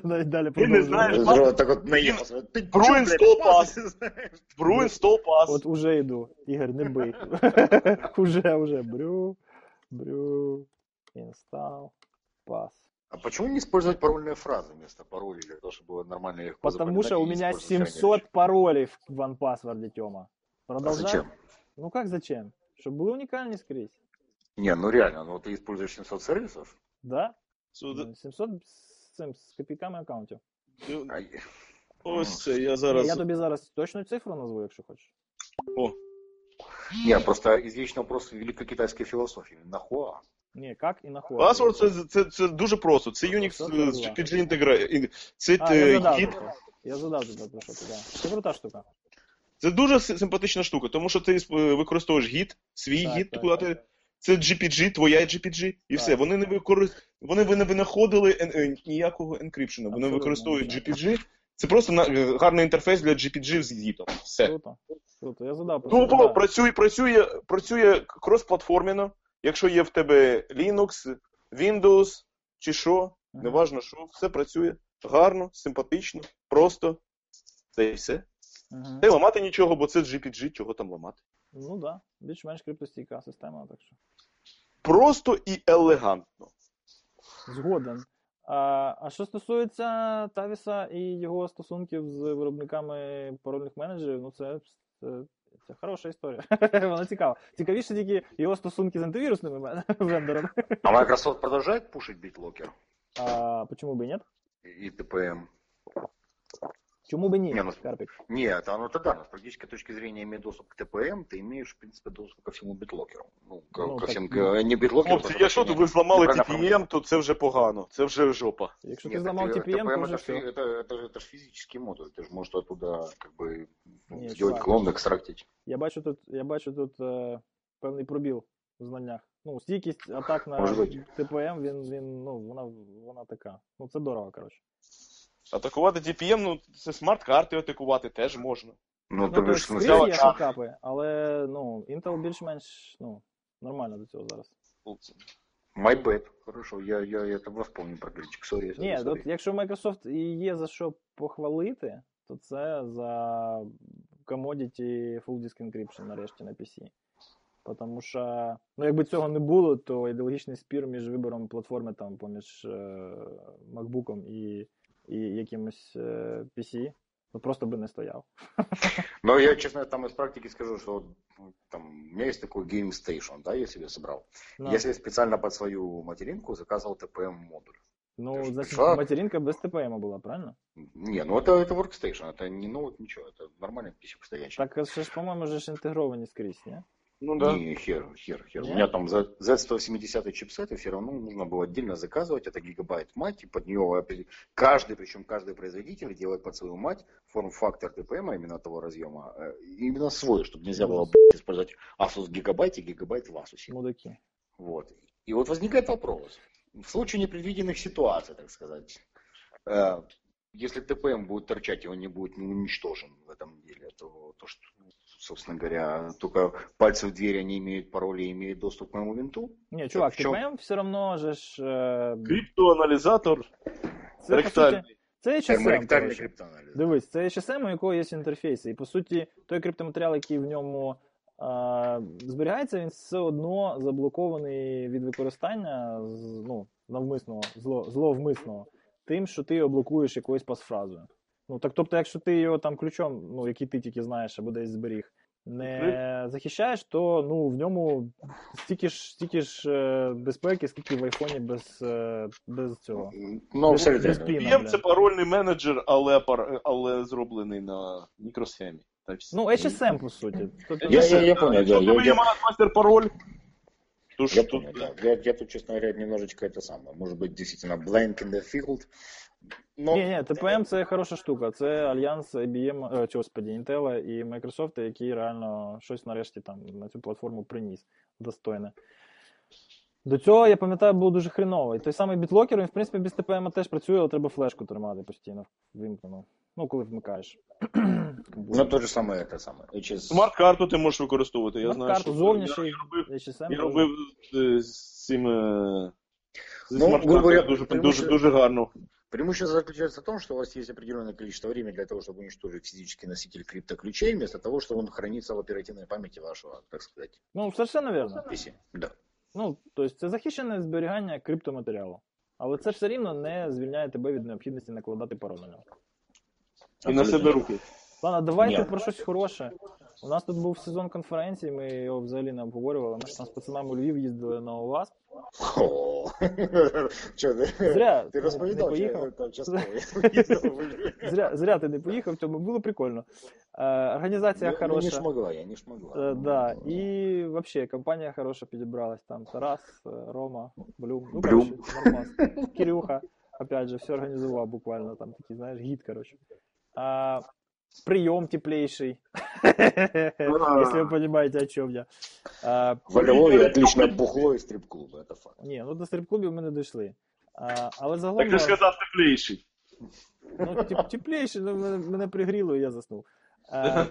навіть далі Ти не продовжувати. знаєш, Здорово, так вот наехался. Ты Brew чё, блядь, install пас pass. не знаешь? Brew install pass. От уже йду. Ігор, не бий. уже, уже. Брю, брю, install, пас. А почему не использовать парольные фразы вместо паролей, для того, чтобы было нормально и легко Потому что у запоминать и меня использовать 700 паролей в OnePassword, Тёма. А Продолжай. зачем? Ну как зачем? Чтобы было уникальнее скрізь. Не, ну реально, ну ты используешь 700 сервисов? Да? So, the- 700 з цим, з копійками аккаунтів. Ось це, я зараз. я тобі зараз точну цифру назву, якщо хочеш. О, Не, просто извечный вопрос великокитайской философии. Нахуа? Ні, як і нахуй. Password це, це, це дуже просто. Це Unix Це е. GPG інтегра... Це А, я е, задав тебе. Я задав тебе про що ти, да. Це крута штука. Це дуже симпатична штука, тому що ти е, використовуєш гід, свій Так, гід, так, куди так. ти. Це GPG, твоя GPG, і Так. все. Вони не викори... вони не винаходили е, ніякого енкрипшена. Вони використовують. GPG. Це просто на... е, гарний інтерфейс для GPG з гітом. Все. Круто. Круто. Я задав Тупо працює, працює, працює кросплатформено. Якщо є в тебе Linux, Windows чи що, неважно що, все працює гарно, симпатично, просто. Це і все. Мгм. Та й ламати нічого, бо це GPG, чого там ламати. Ну так, да. більш-менш криптостійка система, так що. Просто і елегантно. Згоден. А, а що стосується Тавіса і його стосунків з виробниками парольних менеджерів, ну це, це, це хороша історія. Вона цікава. Цікавіше тільки його стосунки з антивірусними вендорами. А Microsoft продолжает пушить BitLocker А почему бы и нет? и TPM? Чому бы ні, Не, ну, Карпік? Нет, оно тогда, но с практической точки зрения, имея доступ к TPM, ты имеешь, в принципе, доступ ко всему битлокеру. Ну, ко, Ну, ко так, всем, ну. ко- не битлокеру. Хлопці, прошу якщо прощения. ви зламали Неправильно TPM, то це вже погано. Це вже жопа. Якщо ти Нет, зламав так, TPM, то TPM вже это, фи- все. это, это, же- это же физический модуль, ты же можешь оттуда как бы ну, Не, сделать чувак. клон, экстрактить. Я бачу тут, я бачу тут е, певний пробіл в знаннях. Ну, стійкість атак на Може бути. ТПМ, він, він, ну, вона, вона така. Ну, це дорого, коротше. Атакувати TPM, ну це смарт-карти атакувати теж можна. Ну, Ну, то то бишь, в скрізь є факапи, але ну, Intel більш-менш ну, нормально до цього зараз. My bad. Хорошо, я, я, я это вспомню про ключик. Сорі, Ні, от якщо Microsoft і є за що похвалити, то це за commodity Full Disk Encryption нарешті на PC. Тому що, ну, якби цього не було, то ідеологічний спір між вибором платформи там поміж е, MacBook і, і якимось е, PC ну, просто би не стояв. Но я, честно, там из практики скажу, что ну, там, у меня есть такой Game Station, да, я себе собрал. Ну, Я себе специально под свою материнку заказывал TPM-модуль. ну ти ж значить, пішла? материнка без TPM була, правильно? Не, ну это, это Workstation, это не ноут, ничего, это нормальный PC стоящий. Так ще ж, по-моєму, же ж інтегровані скрізь, ні? Ну да. Не, хер, хер, хер. Нет? У меня там Z- Z170 чипсет, и все равно нужно было отдельно заказывать. Это Gigabyte мать, и под нее каждый, причем каждый производитель делает под свою мать форм-фактор TPM, именно того разъема, э, именно свой, чтобы нельзя было блядь, использовать Asus Gigabyte и Gigabyte в Asus. Мудаки. Вот. И вот возникает вопрос. В случае непредвиденных ситуаций, так сказать, э, если ТПМ будет торчать, и он не будет уничтожен в этом деле, то, то что, собственно говоря, только пальцы в двери, они имеют пароли и имеют доступ к моему винту? Ні, чувак, в чому? TPM все одно же ж. Е, Криптоаналізатор це, по суті, це HSM, коротше. Дивись, це HSM, у якого є інтерфейси. І по суті, той криптоматеріал, який в ньому а, зберігається, він все одно заблокований від використання з- ну, навмисного, зло, зловмисного, тим, що ти його блокуєш якоюсь пасфразою. Ну, так, тобто, якщо ти його там ключом, ну, який ти тільки знаєш або десь зберіг, не захищаєш, то ну, в ньому стільки ж, стільки ж е, безпеки, скільки в айфоні без, е, без цього. Ну, без, абсолютно. без піна, бля. це парольний менеджер, але, пар- але зроблений на мікросхемі. Ну, HSM, по суті. Тобто, Я- я- я понял, Якщо в я- я- мастер пароль, то ж Я тут понял, да. Я, я тут, честно говоря, немножечко это самое. Может быть, действительно, blank in the field. Но... Ні, ні, TPM це хороша штука. Це альянс IBM, е, чи, господі, Intel і Microsoft, який реально щось нарешті там на цю платформу приніс достойне. До цього, я пам'ятаю, було дуже хреново. І той самий бітлокер, він, в принципі, без TPM теж працює, але треба флешку тримати постійно вимкнено. Ну, коли вмикаєш. Ну, то же самое, это самое. HS... смарт-карту ти можеш використовувати. Я знаю, що зовнішній, я робив, HSM. я робив е, з цим е, зі Ну, смарт-картою дуже, дуже, дуже гарно. Преимущество заключается в том, что у вас есть определенное количество времени для того, чтобы уничтожить физический носитель криптоключей, вместо того, что он хранится в оперативной памяти вашего, так сказать, Ну, совершенно верно. PC. Да. Ну, тобто це захищене зберігання криптоматеріалу. Але це ж все рівно не звільняє тебе від необхідності накладати пароль на нього. І на себе руки. Ладно, давайте Ні. про щось хороше. У нас тут був сезон конференції, ми його взагалі не обговорювали. Ми ж там з пацанами у Львів їздили на ОВАСП. О, Что ты? Зря Ты не рассповедал, поїхав. что сейчас Зря, зря ти не поїхав, тому було прикольно. Е, організація Не хороша. шмогла, я не шмогла. Е, да. І взагалі компанія хороша підібралась. Там Тарас, е, Рома, Блюм. Ну, Блюм. коротше, нормас. Кирюха, опять же, все організував буквально. Там такий, знаєш, гід, коротше. А, прийом теплейший. Если вы понимаете, о чем я. А, В Львові отличное бухло і стрип-клуби, это факт. ні, ну до стрип-клубів ми не дійшли. А, але Так загалом. ти ж сказав тепліший. Ну, теплейший, ну, мене, мене пригріло, і я заснув.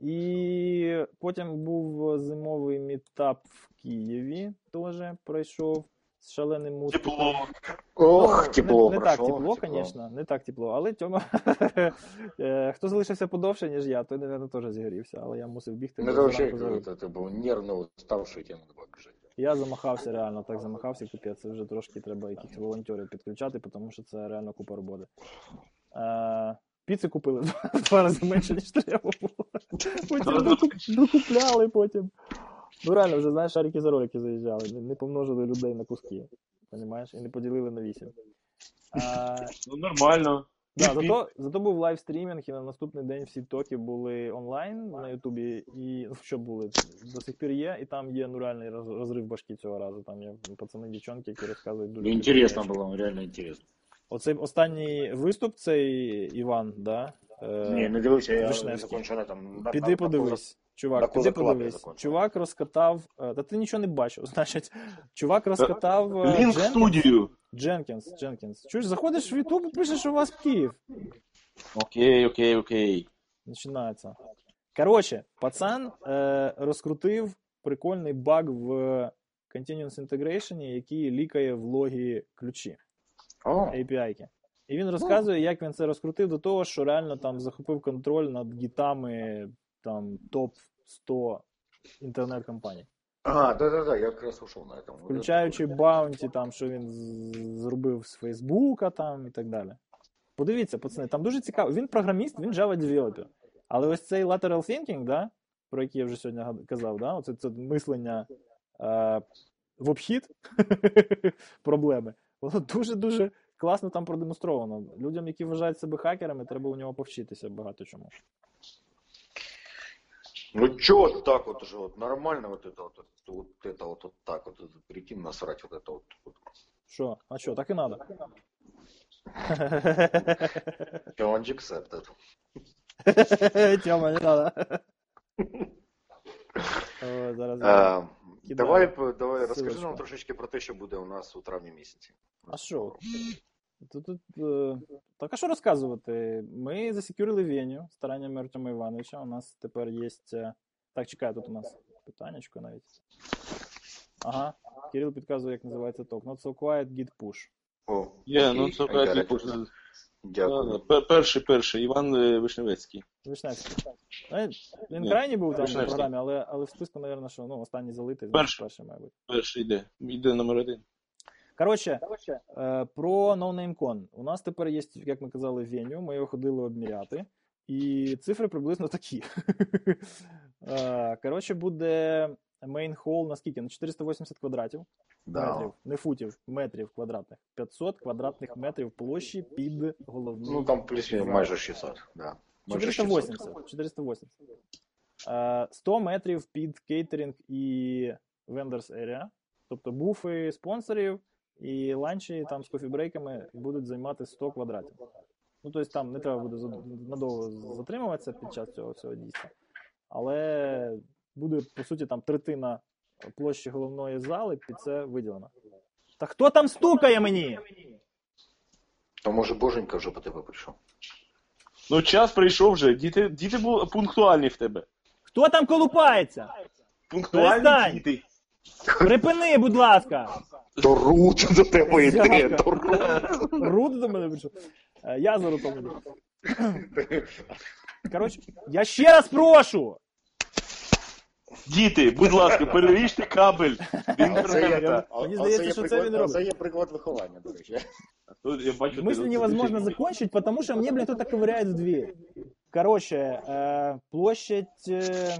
І потім був зимовий мітап в Києві, теж пройшов з шаленим музиком. Тепло. Ох, Ну, тепло не, не прошло, так тепло, звісно, не так тепло. Але Тьома, е, хто залишився подовше, ніж я, той, мабуть, теж зігрівся, але я мусив бігти. Ну, бо это вообще, зранку загорів. это, это был нервно уставший, тебе надо было бежать. Я замахався реально, так замахався, капець. Це вже трошки треба якихось волонтерів підключати, тому що це реально купа роботи. Е, піци купили в два рази менше, ніж треба було. Потім докуп- докупляли потім. Ну реально, вже знаєш, шарики за ролики заїжджали, не, помножили людей на куски. Понімаєш? І не поділили на вісім. Ну нормально. Да, зато, зато був лайвстрімінг, і на наступний день всі токи були онлайн на Ютубі, і ну, що були, до сих пір є, і там є ну, реальний роз- розрив башки цього разу. Там є пацани, дівчонки, які розказують дуже. Интересно прикольні было, реально интересно. речі. Оцей останній виступ, цей Іван, да? Е, Не, не дивився, я Вишневський. там. Піди подивись. Чувак, піди подивись. Чувак розкатав. е, Та ти нічого не бачив. Значить, чувак розкатав. е, Лінк в студію. Дженкінс, Дженкінс. Чуєш, заходиш в Ютуб і пишеш, у вас Київ. Окей, окей, окей. Начинается. Короче, пацан е, розкрутив прикольний баг в Continuous Integration, який лікає в логі ключі. О, API. І він розказує, як він це розкрутив до того, що реально там захопив контроль над гітами там топ 100 інтернет-компаній. а, да-да-да, я как раз ушел на этом. Вот Включаючи bounty, там, що він зробив з Фейсбука там і так далі. Подивіться, пацани, там дуже цікаво. Він програміст, він Java developer. Але ось цей lateral thinking, да, про який я вже сьогодні казав, да, оце це мислення е, в обхід проблеми, воно дуже-дуже класно там продемонстровано. Людям, які вважають себе хакерами, треба у нього повчитися багато чому. Ну чё вот так вот уже вот нормально вот это вот, вот это вот, вот так вот прийти насрать вот это вот. вот. Що? А що, так і треба. Challenge accepted. Тьома, не треба. О, зараз. А, Кидаю. давай, п- давай Ссылочку. розкажи нам трошечки про те, що буде у нас у травні місяці. А що? Тут, тут, е, так а що розказувати? Ми засекюрили Веню стараннями Артема Івановича. У нас тепер є. е, Так, чекай, тут у нас питаннячко навіть. Ага. Кирил підказує, як називається ток. Not so quiet, git push. О, Є, ну окей, це I got так. Дякую. Перший, перший, Іван е, Вишневецький. Вишневський. Ну, Він Ні, крайній був там в Вишневський. програмі, але, але в списку, мабуть, що ну, останній залитий, Перший. перший має бути. Перший йде. Йде номер один. Коротше, е, про NoNameCon. У нас тепер є, як ми казали, веню, ми його ходили обміряти, і цифри приблизно такі. Е, Коротше, буде main hall на скільки? На 480 квадратів Да. метрів, не футів, метрів квадратних. 500 квадратних метрів площі під головним. Ну там плюс майже 600, да. 480. 480. Е, 100 метрів під кейтеринг і vendors area. Тобто буфи спонсорів і ланчі там з кофібрейками будуть займати 100 квадратів. Ну, тобто там не треба буде надовго затримуватися під час цього всього дійства. Але буде, по суті, там третина площі головної зали під це виділена. Та хто там стукає мені? То може Боженька вже по тебе прийшов. Ну, час прийшов вже. Діти, діти були пунктуальні в тебе. Хто там колупається? Пунктуальні Перестань! діти. Припини, будь ласка! То рут до тебе йде, Дяка. то рут. Руд до мене прийшов. Е, Я за рутом іду. Коротше, я ще раз прошу! Діти, будь ласка, переріжте кабель А оце є- інтернета. а- Мені а здається, це є що це приклад- він а робить. Це є приклад виховання, до речі. Тут я бачу, Мысль ти- невозможно ти- закончить, потому что мне, блин, кто-то ковыряет в дверь. Короче, э, площадь, э,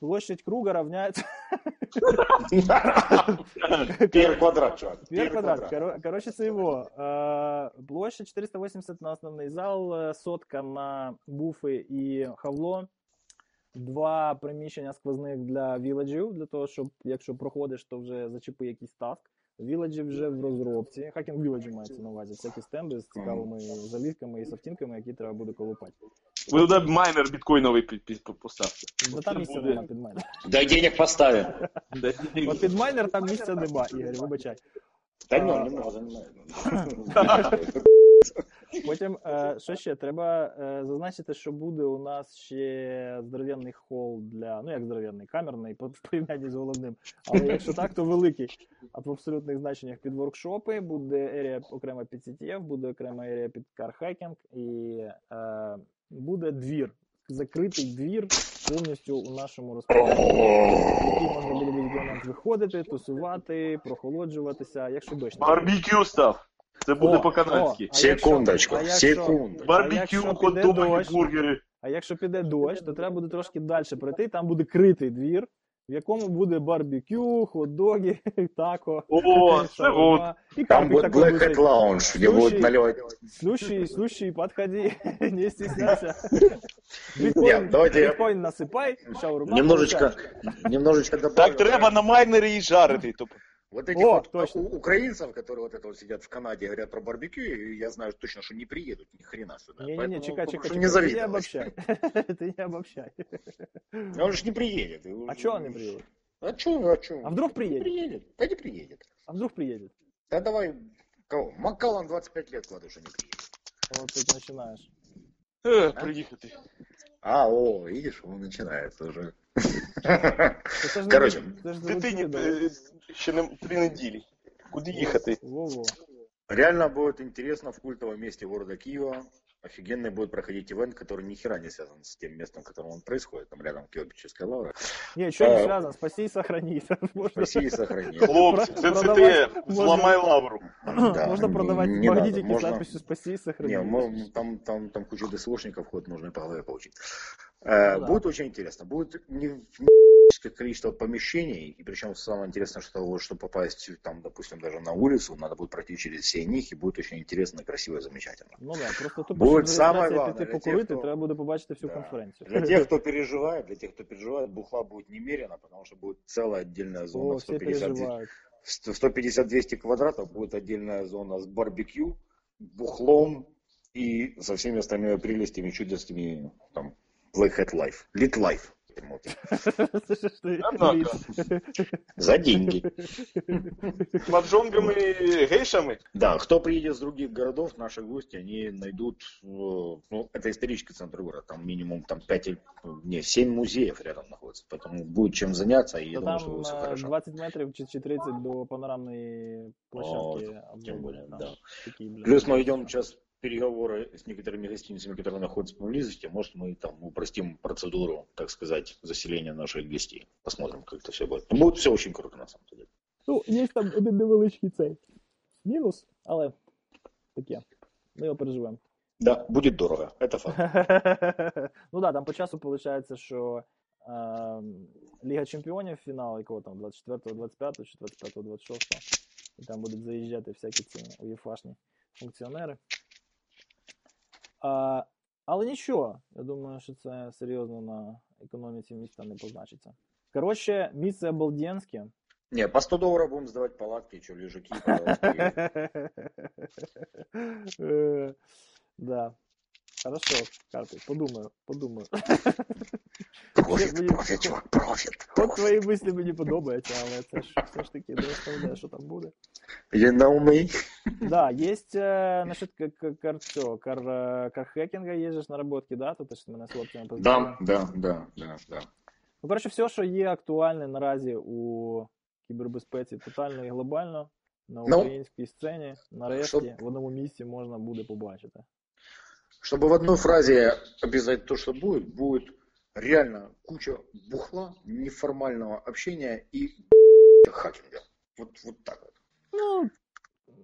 площадь круга равняется... Пір квадрат, чувак. Пер квадрат. Короче, це його. Е, Площадь 480 на основний зал, е, сотка на буфи і хавло. Два приміщення сквозних для віледжів, для того, щоб якщо проходиш, то вже зачепи якийсь таск. Village і вже в розробці. Hacking village і мається на увазі. Всякі стенди з цікавими залізками і софтінками, які треба буде колупати. Ви туди майнер біткоїновий під- під- поставте. Бо там місця буде. нема під майнер. Дай денег поставим. Де- От під майнер там місця нема, Ігор, вибачай. Та ну, не не надо. Потім, е, що ще? Треба е, зазначити, що буде у нас ще здоров'яний хол для, ну як здоров'яний, камерний, по- в порівнянні з головним. Але якщо так, то великий. А в абсолютних значеннях під воркшопи, буде area окрема під CTF, буде окрема area під car hacking і е, буде двір. Закритий двір повністю у нашому розпорядженні, який можна буде до будь-який момент виходити, тусувати, прохолоджуватися, якщо дощ Барбікю став. Це буде по-канадськи. Секундочку, Секунд барбікю секунду. А якщо піде хот-доги, дощ? бургери. А якщо піде дощ, то треба буде трошки далі пройти, там буде критий двір, в якому буде барбекю, хот-доги, тако, О, це шаурма. И Там будет Black. Hat Lounge, где Слушай, будут наливать... Слушай, слушай, подходи, не стесняйся. Нет, Биткоин, давайте я биткоин насыпай, шаурма немножечко, немножечко добавлю. Так треба на майнері і жарити. Вот этих О, вот точно. у- украинцев, которые вот это вот сидят в Канаде, говорят про барбекю, я знаю точно, что не приедут ни хрена сюда. Не-не-не, Поэтому чекай, попрошу чекай, не чекай, ты не обобщай. Ты не обобщай. Он же не приедет. А чё он не приедет? А чё, а чё? А вдруг Не приедет? приедет. Да не приедет. А вдруг приедет? Да давай, кого? Маккаллан 25 лет кладу, что не приедет. Вот тут начинаешь. е, приїхати. А, о, видишь, он начинается уже. Це ж не Коротше, ви- це ж не Дитині Вікіпедія. е, ще не три неділі. Куди їхати? Во-во. Реально будет интересно в культовом месте города Киева. Офигенный будет проходить ивент, который ни хера не связан с тем местом, в котором он происходит. Там рядом Киевическая лавра. Ні, що не Е, зв'язано, спаси і сохрани. Можна, России сохранить. Хлопці, це Продавати ЦТ, зламай лавру. Да, можна не- продавати не надо, магнітики з можно- надписью спаси і сохрани. Не, мо- там, там, там куча ДСОшников ходит, можно и по голове получить. Э, Ну да. Будет очень интересно. Будет не количество помещений, и причем самое интересное, что вот, чтобы попасть там, допустим, даже на улицу, надо будет пройти через все них, и будет очень интересно, красиво и замечательно. Ну да, просто тут Буде щоб з саме реєстрації головне піти для тих, покурити, хто- треба буде побачити всю Да. конференцію. Для тех, кто переживает, для тех, кто переживает, бухла будет немерено, потому что будет целая отдельная зона О, в всі 150 переживають. в 150-200 квадратов будет отдельная зона с барбекю, бухлом и со всеми остальными прелестями, чудесными, там, Black Hat Life, Lit Life. Це ж ти Однако. ліс. За деньги. Маджонгами, гейшами. Да, кто приедет с других городов, наши гости, они найдут, э, ну, это исторический центр города, там минимум там 5, или, не, 7 музеев рядом находится, поэтому будет чем заняться, и я Та думаю, что там будет все е, хорошо. 20 метрів чи, чи 30 до панорамної площадки. Тем обзору. более, Там да. такі, блін. Плюс мы ведем сейчас переговоры с некоторыми гостиницами, которые находятся поблизости. Может, мы там упростим процедуру, так сказать, заселения наших гостей. Посмотрим, как это все будет. Будет все очень круто, на самом деле. Ну, є там один невеличкий цей мінус, але таке. Ми його переживемо. Да, будет дорого. Это факт. ну да, там по часу виходить, що е, Ліга Чемпіонів фінал, якого там 24, 25 чи 25, 26. І там будуть заїжджати всякі ці уєфашні функціонери. А, але нічого, я думаю, що це серйозно на економіці міста не позначиться. Коротше, місце обалденське. Не, по 100 долларов будем сдавать палатки, что лежаки, Да. Хорошо, Карпі, подумаю, подумаю. Профит, Мені- профит, чувак, профит. От твої мислі мені подобаються, але це ж все ж таки не розповідає, що там буде. You know me. Да, есть э, насчет к- к- кар, цього, кар, э, кархекінга є же ж наработки, да? Тут ж мене з хлопцями Да, познайомили. да, да, да, да. Ну, коротше, все, що є актуальне наразі у кібербезпеці, тотально і глобально, на Ну, українській сцені, нарешті, щоб- в одному місці можна буде побачити. Чтобы в одной фразе описать то, что будет, будет реально куча бухла, неформального общения и хакинга. Вот, вот так вот. Ну,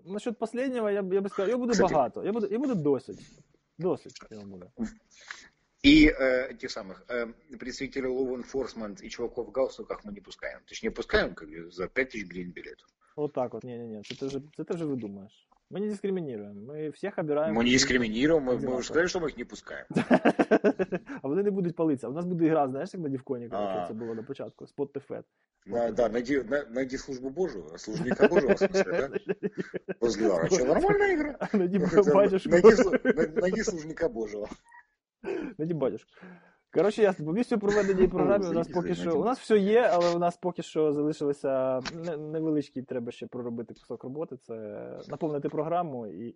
насчет последнього, я, б- я би сказав, його буде Кстати- багато, я буде, і буде досить. Досить його буде. И э, этих самых э, представителей law enforcement и чуваков в галстуках мы не пускаем. Точнее, пускаем как бы, за 5000 гривен билет. Вот так вот. Не-не-не, це ти вже, це ти вже видумаєш. Ми не дискримініруємо. Ми всіх обираємо. Мы не дискриминируем, мы, мы Одинаково. уже сказали, что мы их не пускаем. а вони не будуть палитися. У нас буде гра, знаєш, як на Дівконі, коротше, А. це було на початку. Спот Тефет. На- да, найди, на- найди службу Божию, а служника Божьего, в смысле, да? Возле Ара. Что, нормальная игра? Найди Это батюшку. Найди, слу- на- найди служника Божьего. Найди батюшку. Коротше, ясно, по місцю проведення програми у нас Зайди, поки зайди. що. У нас все є, але у нас поки що залишилося не- невеличкий, треба ще проробити кусок роботи. Це наповнити програму і.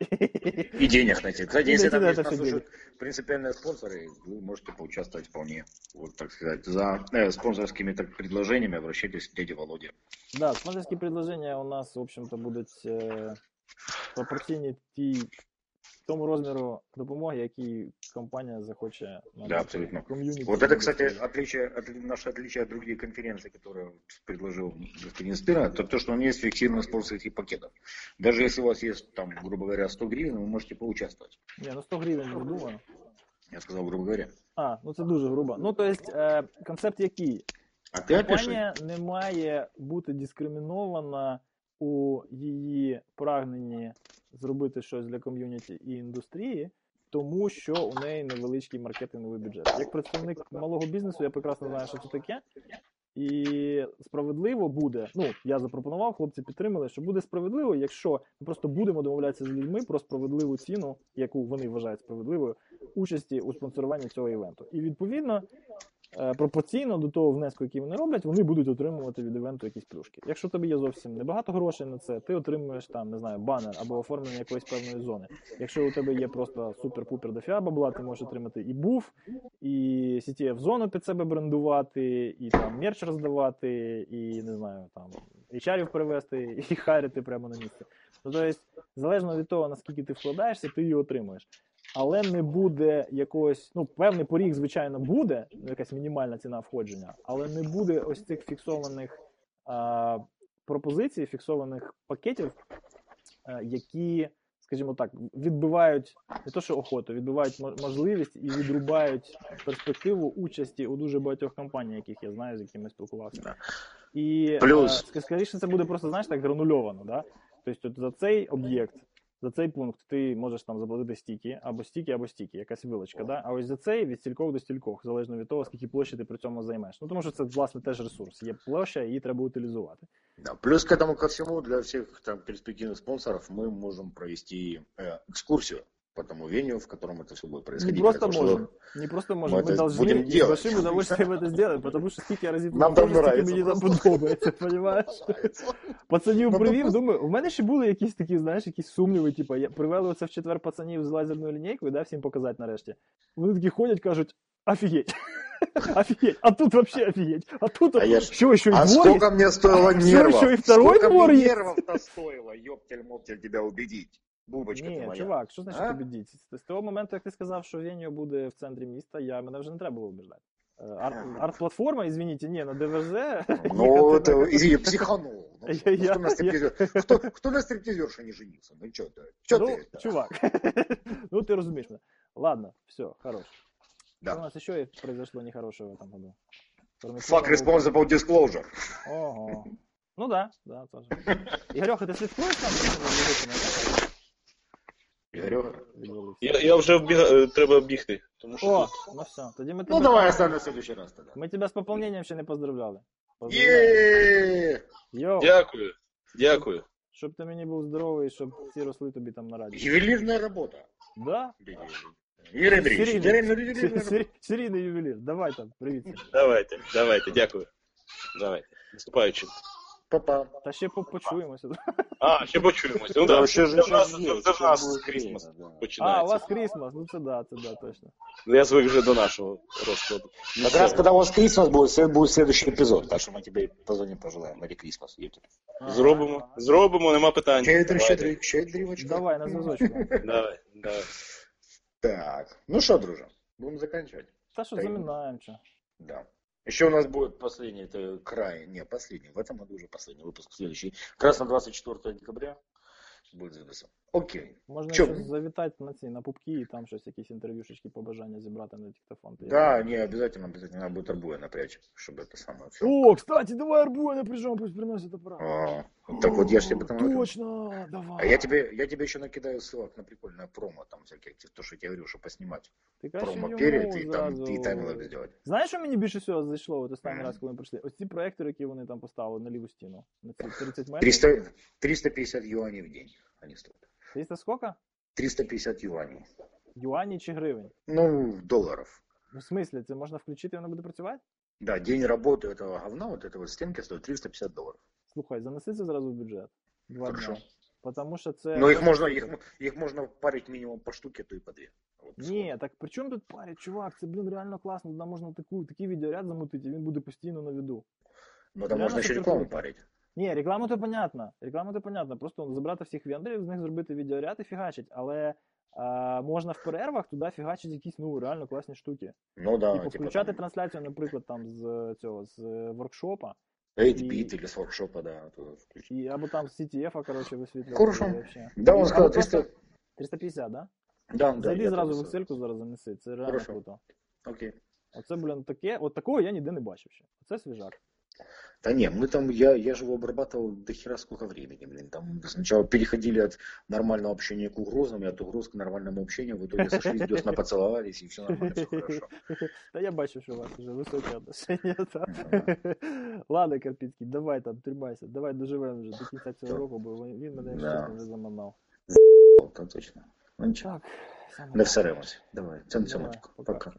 И денег найти. Кстати, если Найти там на есть это нас всё уже денег. принципиальные спонсоры, вы можете поучаствовать вполне, вот так сказать, за э, спонсорскими так, предложениями обращайтесь к дяде Володе. Да, спонсорські предложення у нас, в общем-то, будуть е, пропорційні тій тому розміру допомоги, який компанія захоче надати абсолютно. ком'юніті. Вот это, кстати, отличие, от, наше отличие от других конференций, которые предложил господин Спира, то то, что у него есть фиксированный спонсорских пакетов. Даже если у вас есть, там, грубо говоря, 100 гривен, вы можете поучаствовать. Ні, ну 100 гривень не думаю. Я сказал, грубо говоря. А, ну це дуже грубо. Ну, то есть, е, концепт який? А ты опиши. Компанія не має бути дискримінована у її прагненні зробити щось для ком'юніті і індустрії, тому що у неї невеличкий маркетинговий бюджет. Як представник малого бізнесу, я прекрасно знаю, що це таке. І справедливо буде. Ну, я запропонував, хлопці підтримали, що буде справедливо, якщо ми просто будемо домовлятися з людьми про справедливу ціну, яку вони вважають справедливою, участі у спонсоруванні цього івенту. І відповідно пропорційно до того внеску, який вони роблять, вони будуть отримувати від івенту якісь плюшки. Якщо тобі є зовсім небагато грошей на це, ти отримуєш там, не знаю, банер або оформлення якоїсь певної зони. Якщо у тебе є просто супер-пупер дофіга бабла, ти можеш отримати і буф, і CTF зону під себе брендувати, і там мерч роздавати, і не знаю, там HR перевести, і харити прямо на місці. Ну, тобто, залежно від того, наскільки ти вкладаєшся, ти її отримуєш. Але не буде якогось, ну, певний поріг, звичайно, буде, якась мінімальна ціна входження, але не буде ось цих фіксованих а, пропозицій, фіксованих пакетів, а, які, скажімо так, відбивають не то, що охоту, відбивають мо- можливість і відрубають перспективу участі у дуже багатьох компаніях, яких я знаю, з якими спілкувався. Да. І Плюс. е, скоріше це буде просто, знаєш, так гранульовано, да? Тобто от за цей об'єкт, за цей пункт ти можеш там заплатити стільки, або стільки, або стільки, якась вилочка, да? А ось за цей від стількох до стількох, залежно від того, скільки площі ти при цьому займеш. Ну тому що це власне теж ресурс. Є площа, її треба утилізувати. Да. Плюс к этому ко всему, для всех там перспективных спонсоров мы можем провести э, экскурсию по тому вению, в котором это все будет происходить. Не просто Потому что можем, не просто можем, мы мы это должны будем и с делать. большим удовольствием это сделаем, потому що скільки я разів Нам тут там ходжу, стільки нравится мені там просто. подобається, розумієш? Пацанів Ну, привів, просто- думаю, у мене ще були якісь такі, знаєш, якісь сумніви, типу, я привели оце в четвер пацанів з лазерною лінійкою, да, всім показати нарешті. Вони такі ходять, кажуть, офігеть. Офігеть, а тут вообще офігеть. А тут А я ж- що, що і А двор сколько мне стоило Всё нервов? еще и второй сколько двор мне есть. нервов-то стоило, ёптель-моптель тебя убедить. Бубочка ты Ні, моя. чувак, що значить А? побідіть? З, з того моменту, як ти сказав, що Веньо буде в центрі міста, я мене вже не треба було убіждати. Е, Арт, арт-платформа, извините, ні, на ДВЗ. Ну, їхати это, на- извини, психанул. Ну, Я- что, я- кто, на стриптизер... кто, кто на стриптизерше не женился? Ну, что ты? Что ну, ты? чувак, ну ти розумієш мене. Ладно, все, хорош. Что у Да. нас еще произошло нехорошего в этом году? Кроме Fuck того, responsible disclosure. Ого. Ну да, да, тоже. Игорёха, ты слідкуєш там? за цими музиками, Игорёха. да? Відвалився. Я, я вже вбіг... е, треба бігти. Тому що О, тут- ну все, тоді ми Ну, тебе, давай оставим на следующий раз тогда. ми тебе з поповненням ще не поздравляли. Поздравляю. Е! Йоу, Дякую. Дякую. щоб ти мені був здоровий, щоб ці росли тобі там на раді. Ювелирная работа. Да? Юрий Андреевич, Серийный, ювелирная работа. сер- серийний ювелір. Давай там, привіт. Давайте, давайте, дякую. Давайте. Наступаючим. Папа. Та ще по- почуємося. А, ще почуємося. Ну Да, так, вообще це же в нас, сейчас це, есть, це в сейчас нас будет Крісмас время, да. А, у починається. вас Крісмас, ну це да, це да, точно. Ну, Я звик вже до нашого розкладу. Ну, Как все. раз когда у вас Крисмас будет, след- будет следующий эпизод, так что мы тебе позвоним, пожелаем. Мерри Крисмас. Ага. Зробимо. Зробимо, нема питань. Щедрый, Давайте. щедрый, щедрівочка. Давай, на зв'язочку. Давай, давай. Так, ну что, друже, будем заканчивать. Та що Та й- заминаємо, що. Да. Еще у нас будет последний, это край, не, последний, в этом году уже последний выпуск, следующий. Как раз на 24 декабря будет записан. Окей. Можна Чо? ще завітати на ці, на пупки і там щось, якісь інтерв'юшечки, побажання зібрати на диктофон. То я- Да, не, обязательно, обязательно надо будет арбуя напрячь, чтобы это самое все. О, кстати, давай арбуя напряжем, пусть приносит аппарат. А, так вот я ж тебе потом... говорю. Точно, давай. А я тебе, я тебе еще накидаю ссылок на прикольное промо, там всякие, то, что я тебе говорю, что поснимать. Ти краще Промо йому перед и там зразу- и таймлэп сделать. Знаєш, що мені більше всього зайшло от останній Мгм. раз, коли ми прийшли? Ось ці проектори, які вони там поставили на ліву стіну. На ці 30 метрів. 300, 350 юаней в день они стоят. 300 сколько? 350 юаней. Юані чи гривень? Ну, долларов. Ну, в смислі, це можна включити і воно буде працювати? Да, день работы этого говна, вот этой вот стенки стоит 350 долларов. Слухай, занеси це зразу в бюджет. Два Хорошо. дня. Потому що це. Но их можно, их, м- их можно парить минимум по штуке, то и по две. Вот. Ні, так при чому тут парять, чувак? Це, блін, реально класно. Туди можна таку, такий відеоряд замутити, і він буде постійно на виду. Но там Реально можно еще супер рекламу круто. Ні, реклама то понятно. Реклама то понятно. Просто забрати всіх вендорів, з них зробити відеоряд і фігачить. Але а, можна в перервах туди фігачити якісь ну реально класні штуки. Ну да, типу, типа включати там трансляцію, наприклад, там з цього з е, воркшопа, 8-бит или с воркшопа, да. і або там з CTF, коротше, висвітлювати. Хорошо. вообще. Да, он сказал 300. 350, да? Да, да. Зайди зразу в Excel зараз занеси. Це реально Хорошо. круто. Окей. Оце, блін, таке, от такого я ніде не бачив ще. Оце свіжак. Да не, мы там, я, я же его обрабатывал до хера сколько времени, блин. Там сначала переходили от нормального общения к угрозам, и от угроз к нормальному общению. В итоге сошлись, десна поцеловались, и все нормально, все хорошо. Та я бачив, що у вас вже високі отношення. Та. Ладно, Карпіцький, давай там, тримайся, давай доживемо вже до кінця цього року, бо він мене Да. чесно вже заманав. Так точно. Ну ничего. Не всеремось. Давай, цьом Давай, цьомочку. Пока.